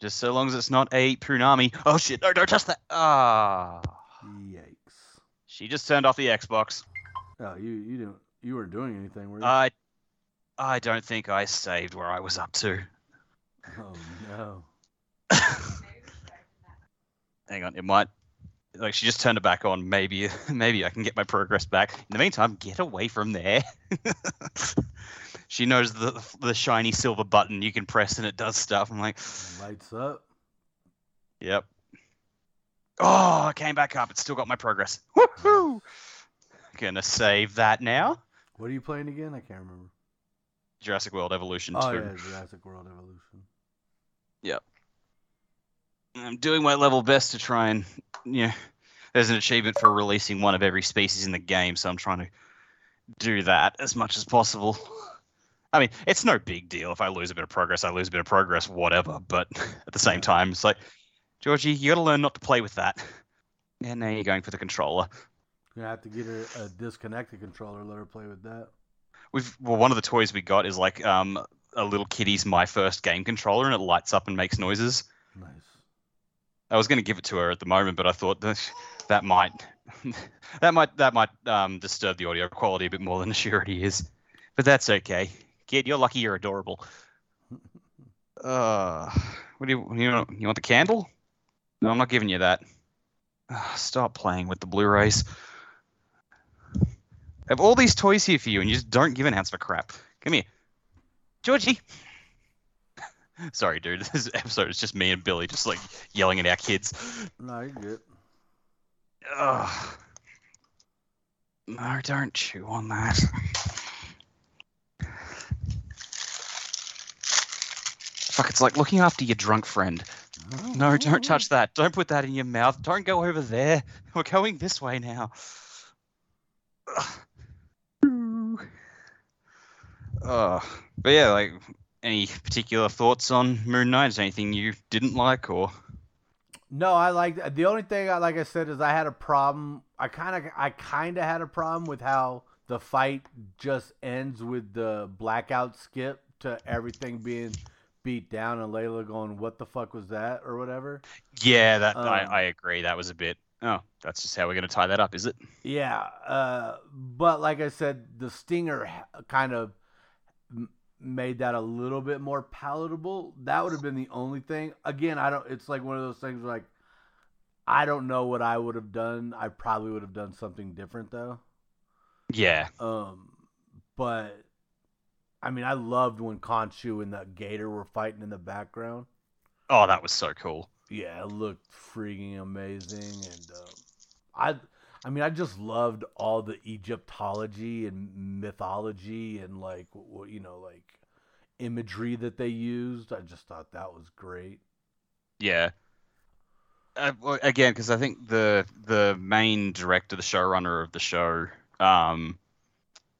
Just so long as it's not a Punami. Oh shit! No, don't touch that. Ah, Yikes! she just turned off the Xbox. Oh, you you didn't you weren't doing anything, were you? I, I don't think I saved where I was up to. oh no! Hang on, it might. Like she just turned it back on. Maybe, maybe I can get my progress back. In the meantime, get away from there. she knows the the shiny silver button you can press and it does stuff. I'm like, Lights up. yep. Oh, I came back up. It's still got my progress. Woohoo! Gonna save that now. What are you playing again? I can't remember. Jurassic World Evolution Oh 2. yeah, Jurassic World Evolution. I'm doing my level best to try and, yeah. There's an achievement for releasing one of every species in the game, so I'm trying to do that as much as possible. I mean, it's no big deal if I lose a bit of progress. I lose a bit of progress, whatever. But at the same time, it's like, Georgie, you got to learn not to play with that. And now you're going for the controller. Gonna have to get her a disconnected controller. Let her play with that. We've well, one of the toys we got is like um, a little kitty's my first game controller, and it lights up and makes noises. Nice. I was going to give it to her at the moment, but I thought that that might that might that might um, disturb the audio quality a bit more than it already is. But that's okay. Kid, you're lucky you're adorable. Uh, what do you you want, you want the candle? No, I'm not giving you that. Ah, stop playing with the Blu-rays. I have all these toys here for you, and you just don't give an ounce of a crap. Come here, Georgie. Sorry, dude. This episode is just me and Billy just like yelling at our kids. No, you're good. Ugh. No, don't chew on that. Fuck, it's like looking after your drunk friend. No, don't touch mm-hmm. that. Don't put that in your mouth. Don't go over there. We're going this way now. Uh, but yeah, like any particular thoughts on Moon Knight? Is anything you didn't like or? No, I like the only thing I like I said is I had a problem. I kind of I kind of had a problem with how the fight just ends with the blackout skip to everything being beat down and Layla going, "What the fuck was that?" or whatever. Yeah, that I, Um, I agree. That was a bit. Oh, that's just how we're gonna tie that up, is it? Yeah, uh, but like I said, the stinger kind of made that a little bit more palatable. That would have been the only thing. Again, I don't. It's like one of those things like I don't know what I would have done. I probably would have done something different though. Yeah, Um, but I mean, I loved when Khonshu and the Gator were fighting in the background. Oh, that was so cool. Yeah, it looked freaking amazing, and um, I, I mean, I just loved all the Egyptology and mythology and like you know, like imagery that they used. I just thought that was great. Yeah. Uh, well, again, because I think the the main director, the showrunner of the show, um,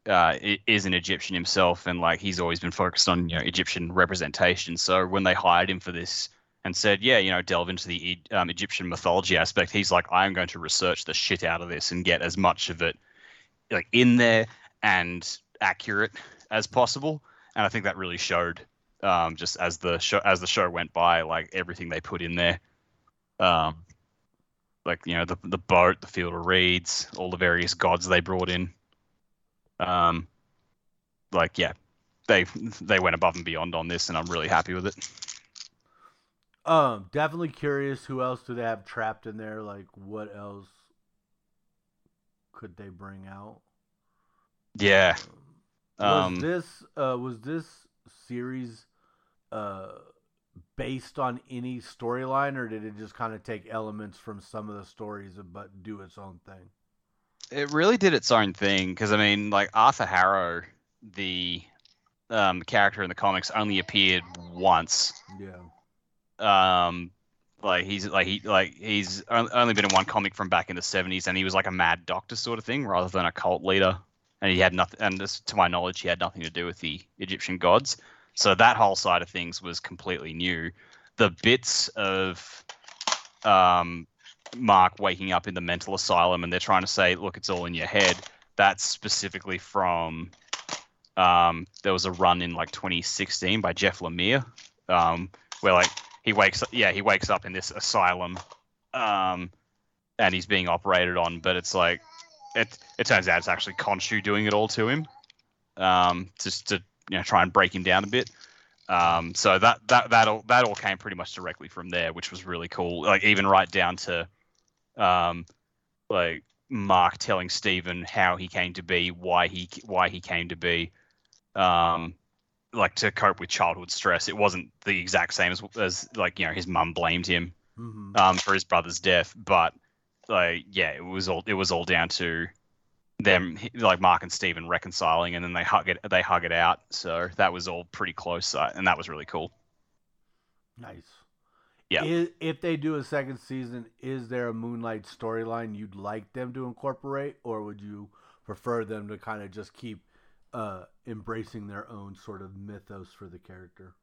uh, is an Egyptian himself, and like he's always been focused on you know Egyptian representation. So when they hired him for this and said, yeah, you know, delve into the um, Egyptian mythology aspect, he's like, I'm going to research the shit out of this and get as much of it like in there and accurate as possible. And I think that really showed um, just as the show as the show went by, like everything they put in there um, like you know the the boat, the field of reeds, all the various gods they brought in. Um, like yeah, they they went above and beyond on this, and I'm really happy with it. Um, definitely curious who else do they have trapped in there? Like, what else could they bring out? Yeah, Was Um, this uh, was this series uh, based on any storyline, or did it just kind of take elements from some of the stories but do its own thing? it really did its own thing because I mean, like Arthur Harrow, the um, character in the comics, only appeared once. Yeah. Um like he's like he like he's only been in one comic from back in the 70s and he was like a mad doctor sort of thing rather than a cult leader. And he had nothing and this, to my knowledge he had nothing to do with the egyptian gods. So that whole side of things was completely new. The bits of um mark waking up in the mental asylum and they're trying to say look it's all in your head. That's specifically from um there was a run in like 2016 by jeff lemire um where like he wakes up yeah he wakes up in this asylum um and he's being operated on but it's like it it turns out it's actually Khonshu doing it all to him um just to you know try and break him down a bit. Um so that that that all that all came pretty much directly from there which was really cool. Like even right down to um like Mark telling Steven how he came to be why he why he came to be. Um like to cope with childhood stress. It wasn't the exact same as as like you know his mum blamed him hmm um for his brother's death, but like yeah, it was all it was all down to them like Mark and Steven reconciling, and then they hug it they hug it out. So that was all pretty close, uh, and that was really cool. Nice. Yeah. Is, if they do a second season, is there a Moon Knight storyline you'd like them to incorporate, or would you prefer them to kind of just keep uh, embracing their own sort of mythos for the character?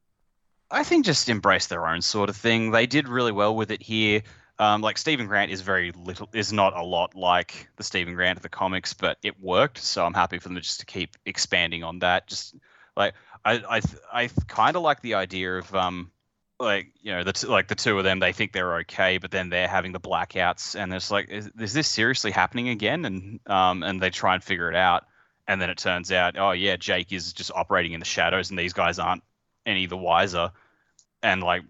I think just embrace their own sort of thing. They did really well with it here. Um, like Steven Grant is very little, is not a lot like the Steven Grant of the comics, but it worked. So I'm happy for them just to keep expanding on that. Just like I, I, I kind of like the idea of um, like you know the t- like the two of them. They think they're okay, but then they're having the blackouts, and it's like, is, is this seriously happening again? And um, and they try and figure it out, and then it turns out, oh yeah, Jake is just operating in the shadows, and these guys aren't any the wiser. And like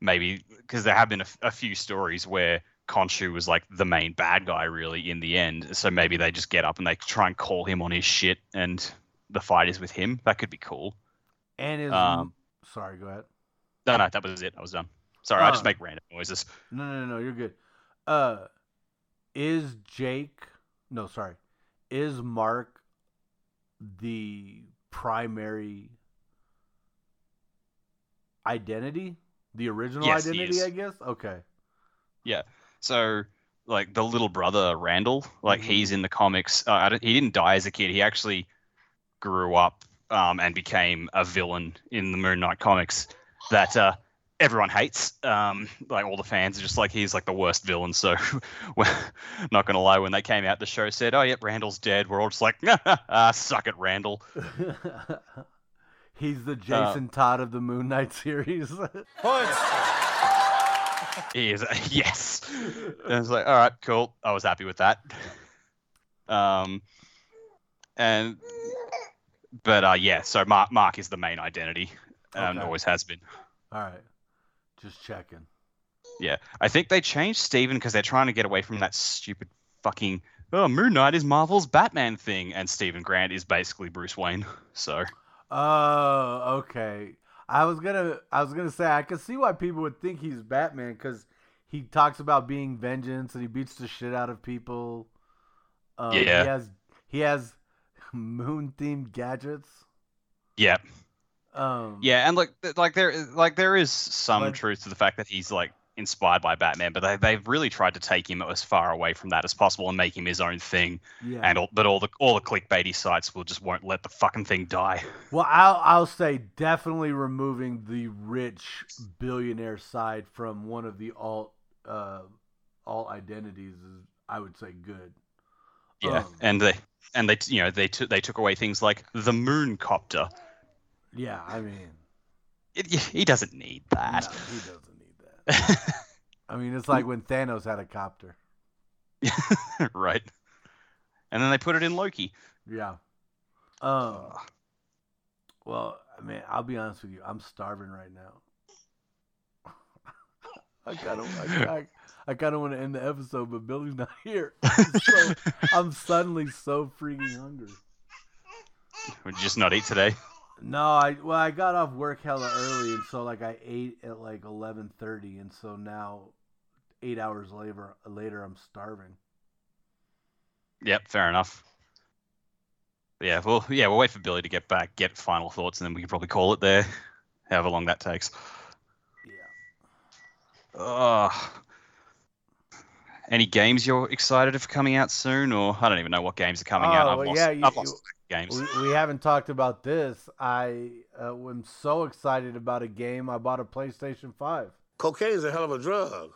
maybe because there have been a few stories where Khonshu was like the main bad guy really in the end. So maybe they just get up and they try and call him on his shit, and the fight is with him. That could be cool. And is Um, sorry, go ahead. No, no, that was it. I was done. Sorry, I just Uh. make random noises. No, no, no, no, you're good. Uh, is Jake? No, sorry. Is Mark the primary identity? The original Yes, identity. I guess. Okay. Yeah. So like the little brother Randall, like Mhm. he's in the comics. Uh, he didn't die as a kid. He actually grew up um, and became a villain in the Moon Knight comics that uh, everyone hates. Um, like all the fans are just like he's like the worst villain. So we're not gonna lie, when they came out, the show said, "Oh yep, Randall's dead." We're all just like, ah, "Suck it, Randall." He's the Jason Todd of the Moon Knight series. He is yes. And it's like, all right, cool. I was happy with that. Um, and but uh, yeah. So Mark Mark is the main identity, and Okay. always has been. All right, just checking. Yeah, I think they changed Steven because they're trying to get away from that stupid fucking oh Moon Knight is Marvel's Batman thing, and Steven Grant is basically Bruce Wayne. So Oh, okay. I was gonna, I was gonna say I could see why people would think he's Batman because he talks about being vengeance and he beats the shit out of people. Um, Yeah. He has, he has moon themed gadgets. yeah, Um, yeah, and like like there like there is some But- truth to the fact that he's like inspired by Batman, but they they've really tried to take him as far away from that as possible and make him his own thing. yeah. And all, but all the all the clickbaity sites will just won't let the fucking thing die. Well, I'll I'll say definitely removing the rich billionaire side from one of the alt uh alt identities is I would say good. Yeah, Um, and they and they you know they took they took away things like the moon copter. Yeah, I mean, It, he doesn't need no, that. he doesn't need that. I mean, it's like when Thanos had a copter. right. And then they put it in Loki. Yeah. Um. Well, I mean, I'll be honest with you. I'm starving right now. I kind of, I, I, I kind of want to end the episode, but Billy's not here. so I'm suddenly so freaking hungry. Would you just not eat today? No, I well, I got off work hella early, and so like I ate at like 11:30, and so now, eight hours later, later I'm starving. Yep, fair enough. Yeah, well, yeah, we'll wait for Billy to get back, get final thoughts, and then we can probably call it there, however long that takes. Yeah. Ugh. Any games you're excited for coming out soon, or I don't even know what games are coming out. Oh, I've well, lost, yeah, you- I've lost games. We, we haven't talked about this. I uh, am so excited about a game. I bought a PlayStation 5. Cocaine is a hell of a drug.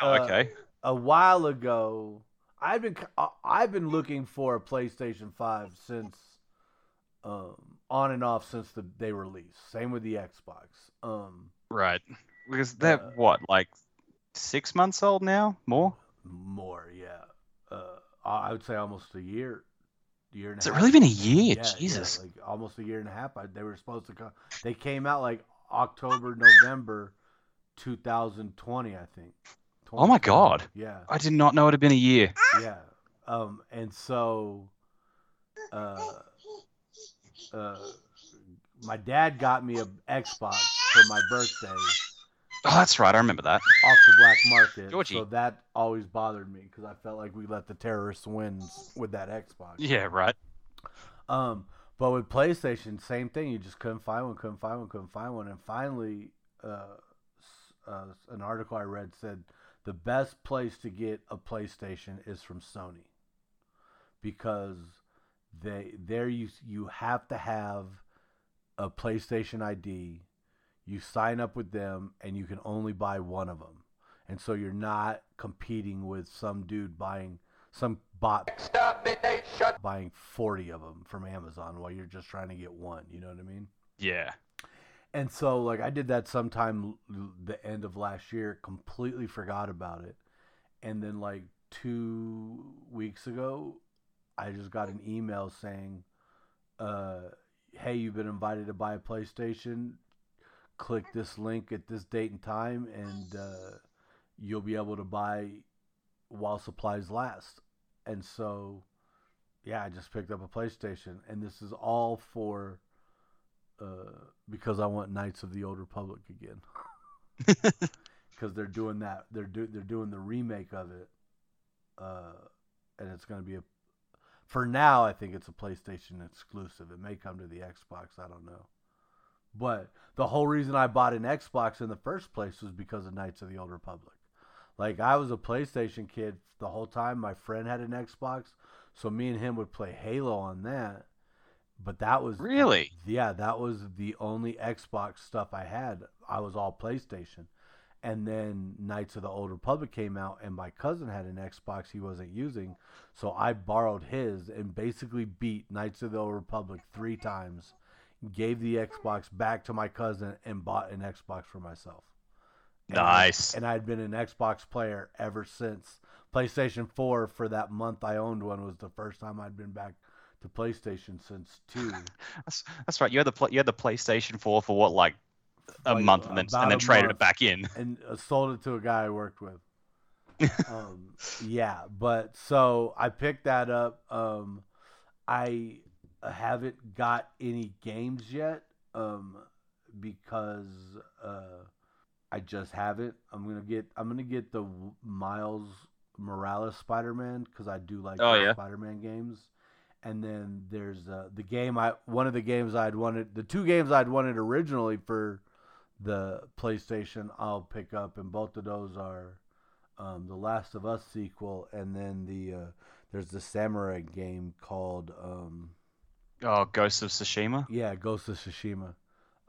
Oh, uh, okay. A while ago, I've been uh, I've been looking for a PlayStation 5 since um, on and off since the they released. Same with the Xbox. Um, Right. Because they're uh, what, like six months old now? More? more, yeah. I I would say almost a year. Year and Has it really been a year? Yeah, Jesus. yeah, like almost a year and a half. I, they were supposed to come. They came out like October, November, 2020, I think. Oh my God. Yeah, I did not know it had been a year. yeah. Um, and so, uh, uh, my dad got me a Xbox for my birthday Oh, that's right. I remember that. off the black market. Georgie. So that always bothered me because I felt like we let the terrorists win with that Xbox. Yeah, right. Um, but with PlayStation, same thing. You just couldn't find one, couldn't find one, couldn't find one, and finally, uh, uh, an article I read said the best place to get a PlayStation is from Sony because they there you you have to have a PlayStation ID. You sign up with them, and you can only buy one of them, and so you're not competing with some dude buying some bot buying 40 of them from Amazon while you're just trying to get one. You know what I mean? Yeah. And so, like, I did that sometime the end of last year, completely forgot about it. And then, like, two weeks ago, I just got an email saying, uh, hey, you've been invited to buy a PlayStation. Click this link at this date and time, and uh, you'll be able to buy while supplies last. And so, yeah, I just picked up a PlayStation, and this is all for uh, because I want Knights of the Old Republic again. Because they're doing that, they're do they're doing the remake of it, uh, and it's going to be a. For now, I think it's a PlayStation exclusive. It may come to the Xbox. I don't know, But the whole reason I bought an Xbox in the first place was because of Knights of the Old Republic. Like I was a PlayStation kid the whole time. My friend had an Xbox, so me and him would play Halo on that. But that was Really? yeah, that was the only Xbox stuff I had. I was all PlayStation. And then Knights of the Old Republic came out, and my cousin had an Xbox he wasn't using. So I borrowed his and basically beat Knights of the Old Republic three times, gave the Xbox back to my cousin, and bought an Xbox for myself. And I- Nice. and I'd been an Xbox player ever since. PlayStation 4 for that month I owned one was the first time I'd been back to PlayStation since 2. That's, that's right. You had the you had the PlayStation 4 for what like a Like, month and then and then traded it back in. and uh, sold it to a guy I worked with. um, yeah, but so I picked that up. Um, I haven't got any games yet um, because uh, I just haven't. I'm gonna get I'm gonna get the Miles Morales Spider-Man because I do like Oh, yeah. Spider-Man games. And then there's uh, the game I one of the games I'd wanted the two games I'd wanted originally for the PlayStation I'll pick up, and both of those are um, the Last of Us sequel, and then the uh, there's the samurai game called um, Oh, Ghost of Tsushima. yeah Ghost of Tsushima.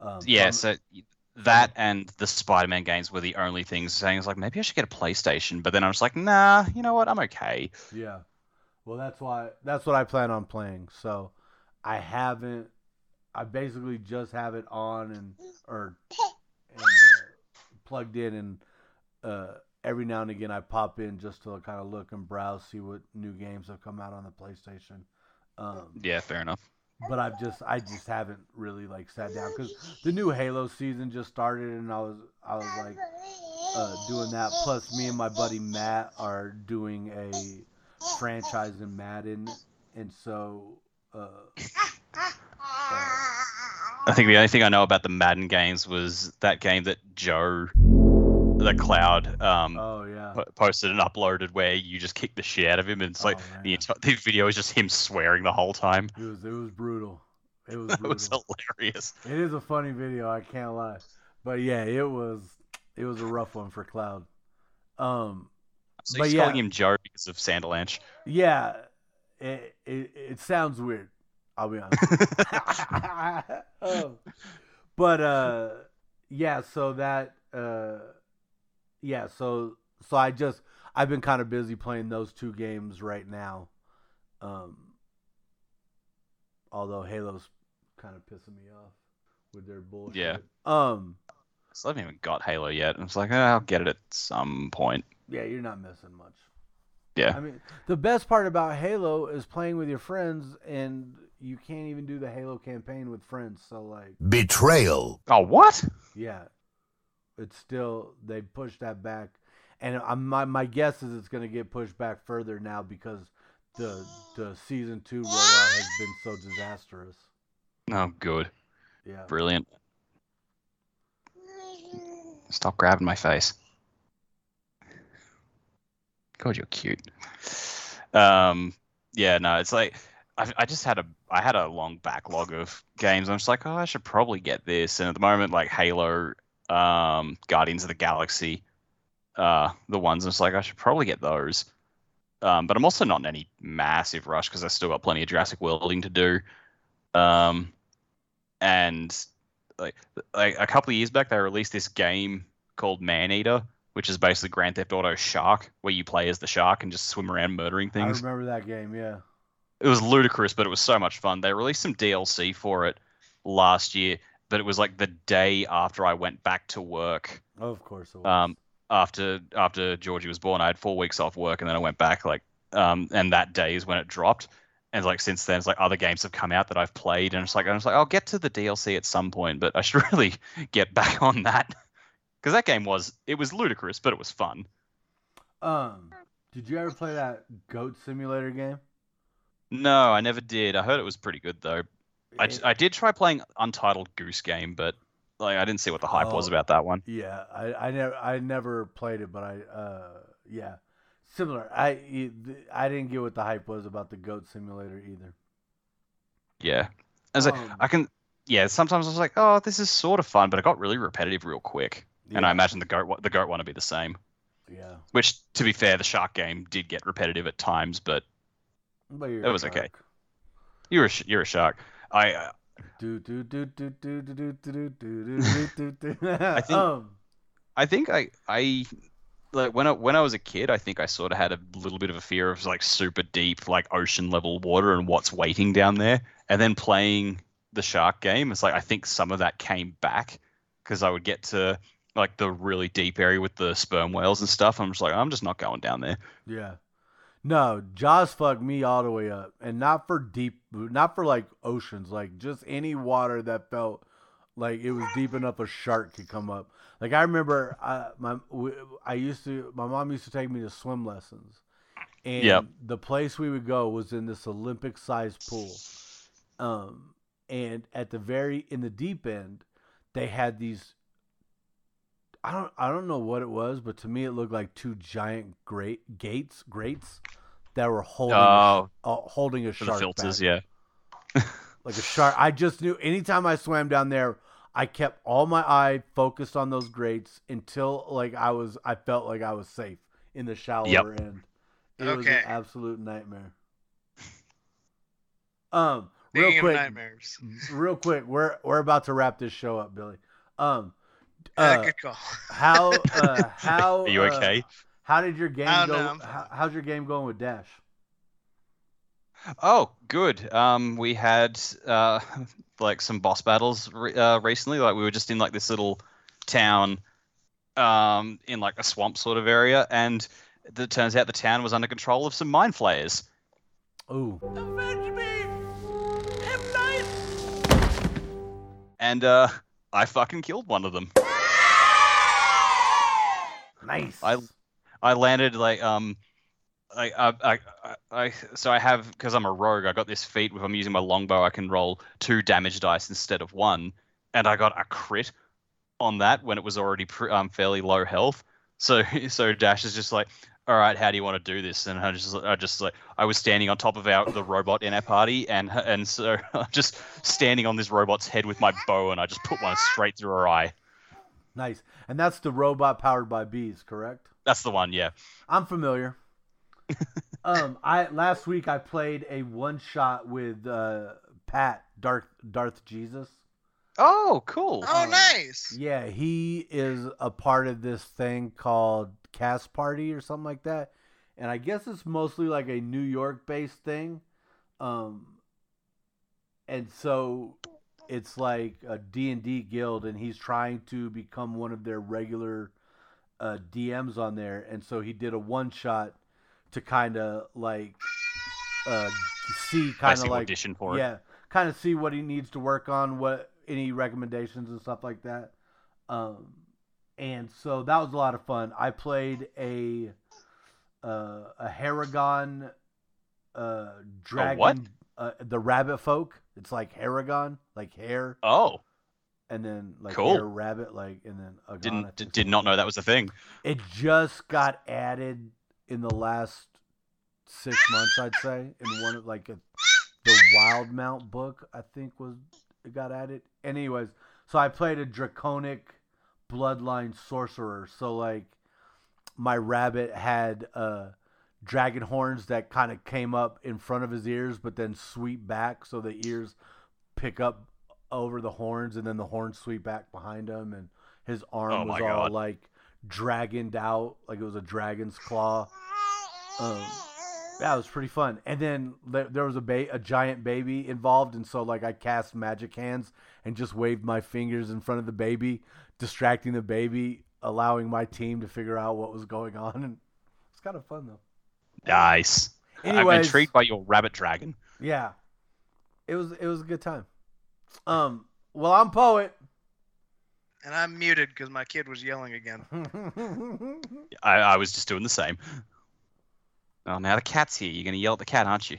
Um, Yeah, I'm- so that and the Spider-Man games were the only things saying it's like maybe I should get a PlayStation, but then I was like, nah, you know what, I'm okay. Yeah. Well, that's why that's what I plan on playing. So I haven't. I basically just have it on and or and uh, plugged in, and uh, every now and again I pop in just to kind of look and browse, see what new games have come out on the PlayStation. Um, Yeah, fair enough. But I've just I just haven't really like sat down because the new Halo season just started, and I was I was like uh, doing that. Plus, me and my buddy Matt are doing a franchise in Madden, and so uh, I think the only thing I know about the Madden games was that game that Joe, the Cloud, um, oh yeah, po- posted and uploaded where you just kick the shit out of him, and it's like Oh, the man. entire the video is just him swearing the whole time. it was it was brutal. It was brutal. was hilarious. It is a funny video, I can't lie. But yeah, it was it was a rough one for Cloud. Um, So But yeah. calling him Joe because of Sandalanch. yeah, it it, it sounds weird. I'll be honest. oh. But uh yeah, so that uh yeah, so so I just I've been kind of busy playing those two games right now. Um although Halo's kind of pissing me off with their bullshit. Yeah. Um So I haven't even got Halo yet. And it's like, oh, I'll get it at some point. yeah, you're not missing much. Yeah. I mean, the best part about Halo is playing with your friends and you can't even do the Halo campaign with friends. So like Betrayal. Oh, what? Yeah, it's still they pushed that back, and I'm, my my guess is it's going to get pushed back further now because the the season two rollout has been so disastrous. Oh, good. Yeah, Brilliant. Stop grabbing my face. God, you're cute. Um, yeah, no, it's like I, I just had a I had a long backlog of games. I'm just like, oh, I should probably get this. And at the moment, like Halo, um, Guardians of the Galaxy, uh, the ones I'm just like, I should probably get those. Um, but I'm also not in any massive rush because I still got plenty of Jurassic Worlding to do. Um, and like like a couple of years back, they released this game called Maneater, which is basically Grand Theft Auto Shark, where you play as the shark and just swim around murdering things. I remember that game. Yeah, It was ludicrous, but it was so much fun. They released some DLC for it last year, but it was like the day after I went back to work. oh, of course it was. Um, after after Georgie was born, I had four weeks off work, and then I went back like, um, and that day is when it dropped. And like since then, it's like other games have come out that I've played, and it's like I'm just like I'll get to the DLC at some point, but I should really get back on that because that game was it was ludicrous, but it was fun. um, did you ever play that Goat Simulator game? No, I never did. I heard it was pretty good though. I, I did try playing Untitled Goose Game, but like I didn't see what the hype was Oh. about that one. Yeah, I, I never I never played it, but I uh yeah, similar. I I didn't get what the hype was about the Goat Simulator either. Yeah, as I, Um, I can yeah, sometimes I was like, oh, this is sort of fun, but it got really repetitive real quick. And I imagine the goat one- the goat one would be the same. Yeah. Which, to be fair, the shark game did get repetitive at times, but But a was okay. you're a you're a shark. I uh, Do do do do do do do do do do do. I think- um, I think I I like when I when I was a kid, I think I sort of had a little bit of a fear of like super deep, like ocean level water and what's waiting down there. And then playing the shark game, it's like I think some of that came back because I would get to like the really deep area with the sperm whales and stuff. I'm just like, I'm just not going down there. yeah. No, Jaws fucked me all the way up, and not for deep, not for like oceans, like just any water that felt like it was deep enough a shark could come up. Like I remember, I my I used to, my mom used to take me to swim lessons, and Yep. the place we would go was in this Olympic-sized pool, um, and at the very in the deep end, they had these. I don't I don't know what it was, but to me it looked like two giant great gates grates that were holding Oh, a, uh, holding a for the shark filters, back. yeah. like a shark. I just knew anytime I swam down there, I kept all my eye focused on those grates until like I was I felt like I was safe in the shallower Yep. end. It was an absolute nightmare. Um, real Speaking quick, nightmares. real quick, we're we're about to wrap this show up, Billy. Um, Uh, uh, good call. how uh, how Are you uh, okay? how did your game Oh, go? no, how, how's your game going with Dash? Oh, good. Um, we had uh, like some boss battles re- uh, recently. Like we were just in like this little town, um, in like a swamp sort of area, and it turns out the town was under control of some mind flayers. Ooh, Avenge me, hypnotize. And uh, I fucking killed one of them. Nice. I- I landed like um, I I I, I, so I have because I'm a rogue. I got this feat if I'm using my longbow, I can roll two damage dice instead of one, and I got a crit on that when it was already pr- um fairly low health. So so Dash is just like, all right, how do you want to do this? And I just I just like I was standing on top of our the robot in our party, and and so just standing on this robot's head with my bow, and I just put one straight through her eye. Nice. And that's the robot powered by bees, correct? That's the one, yeah. I'm familiar. um, I last week I played a one shot with uh, Pat Darth Darth Jesus. Oh, cool. Oh, nice. Yeah, he is a part of this thing called Cast Party or something like that, and I guess it's mostly like a New York based thing. Um, and so it's like a D and D guild, and he's trying to become one of their regular uh, DMs on there, and so he did a one shot to kind of like uh, see kind of like audition for yeah, kind of see what he needs to work on, what any recommendations and stuff like that. Um, and so that was a lot of fun. I played a uh, a Haragon uh, dragon, what? Uh, the rabbit folk. It's like Haragon, like hair. Oh, and then like Cool. hare rabbit, like and then Agon, didn't think did, not know that was a thing. It just got added in the last six months, I'd say, in one of like a, the Wild Mount book. I think was it got added. Anyways, so I played a draconic bloodline sorcerer. So like my rabbit had uh dragon horns that kind of came up in front of his ears, but then sweep back, so the ears pick up over the horns, and then the horns sweep back behind him, and his arm Oh was all God. like dragoned out, like it was a dragon's claw. Um, it was pretty fun. And then there, there was a ba- a giant baby involved, and so like I cast magic hands and just waved my fingers in front of the baby, distracting the baby, allowing my team to figure out what was going on, and it's kind of fun though. Nice. I'm Anyways, intrigued by your rabbit dragon. Yeah, it was it was a good time. Um, well, I'm poet. And I'm muted because my kid was yelling again. I, I was just doing the same. Oh, now the cat's here. You're gonna yell at the cat, aren't you?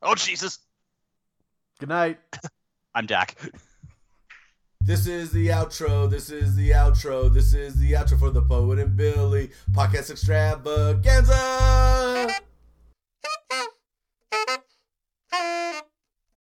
Oh Jesus! good night. I'm Dac. This is the outro. This is the outro. This is the outro for the Poet and Billy podcast extravaganza.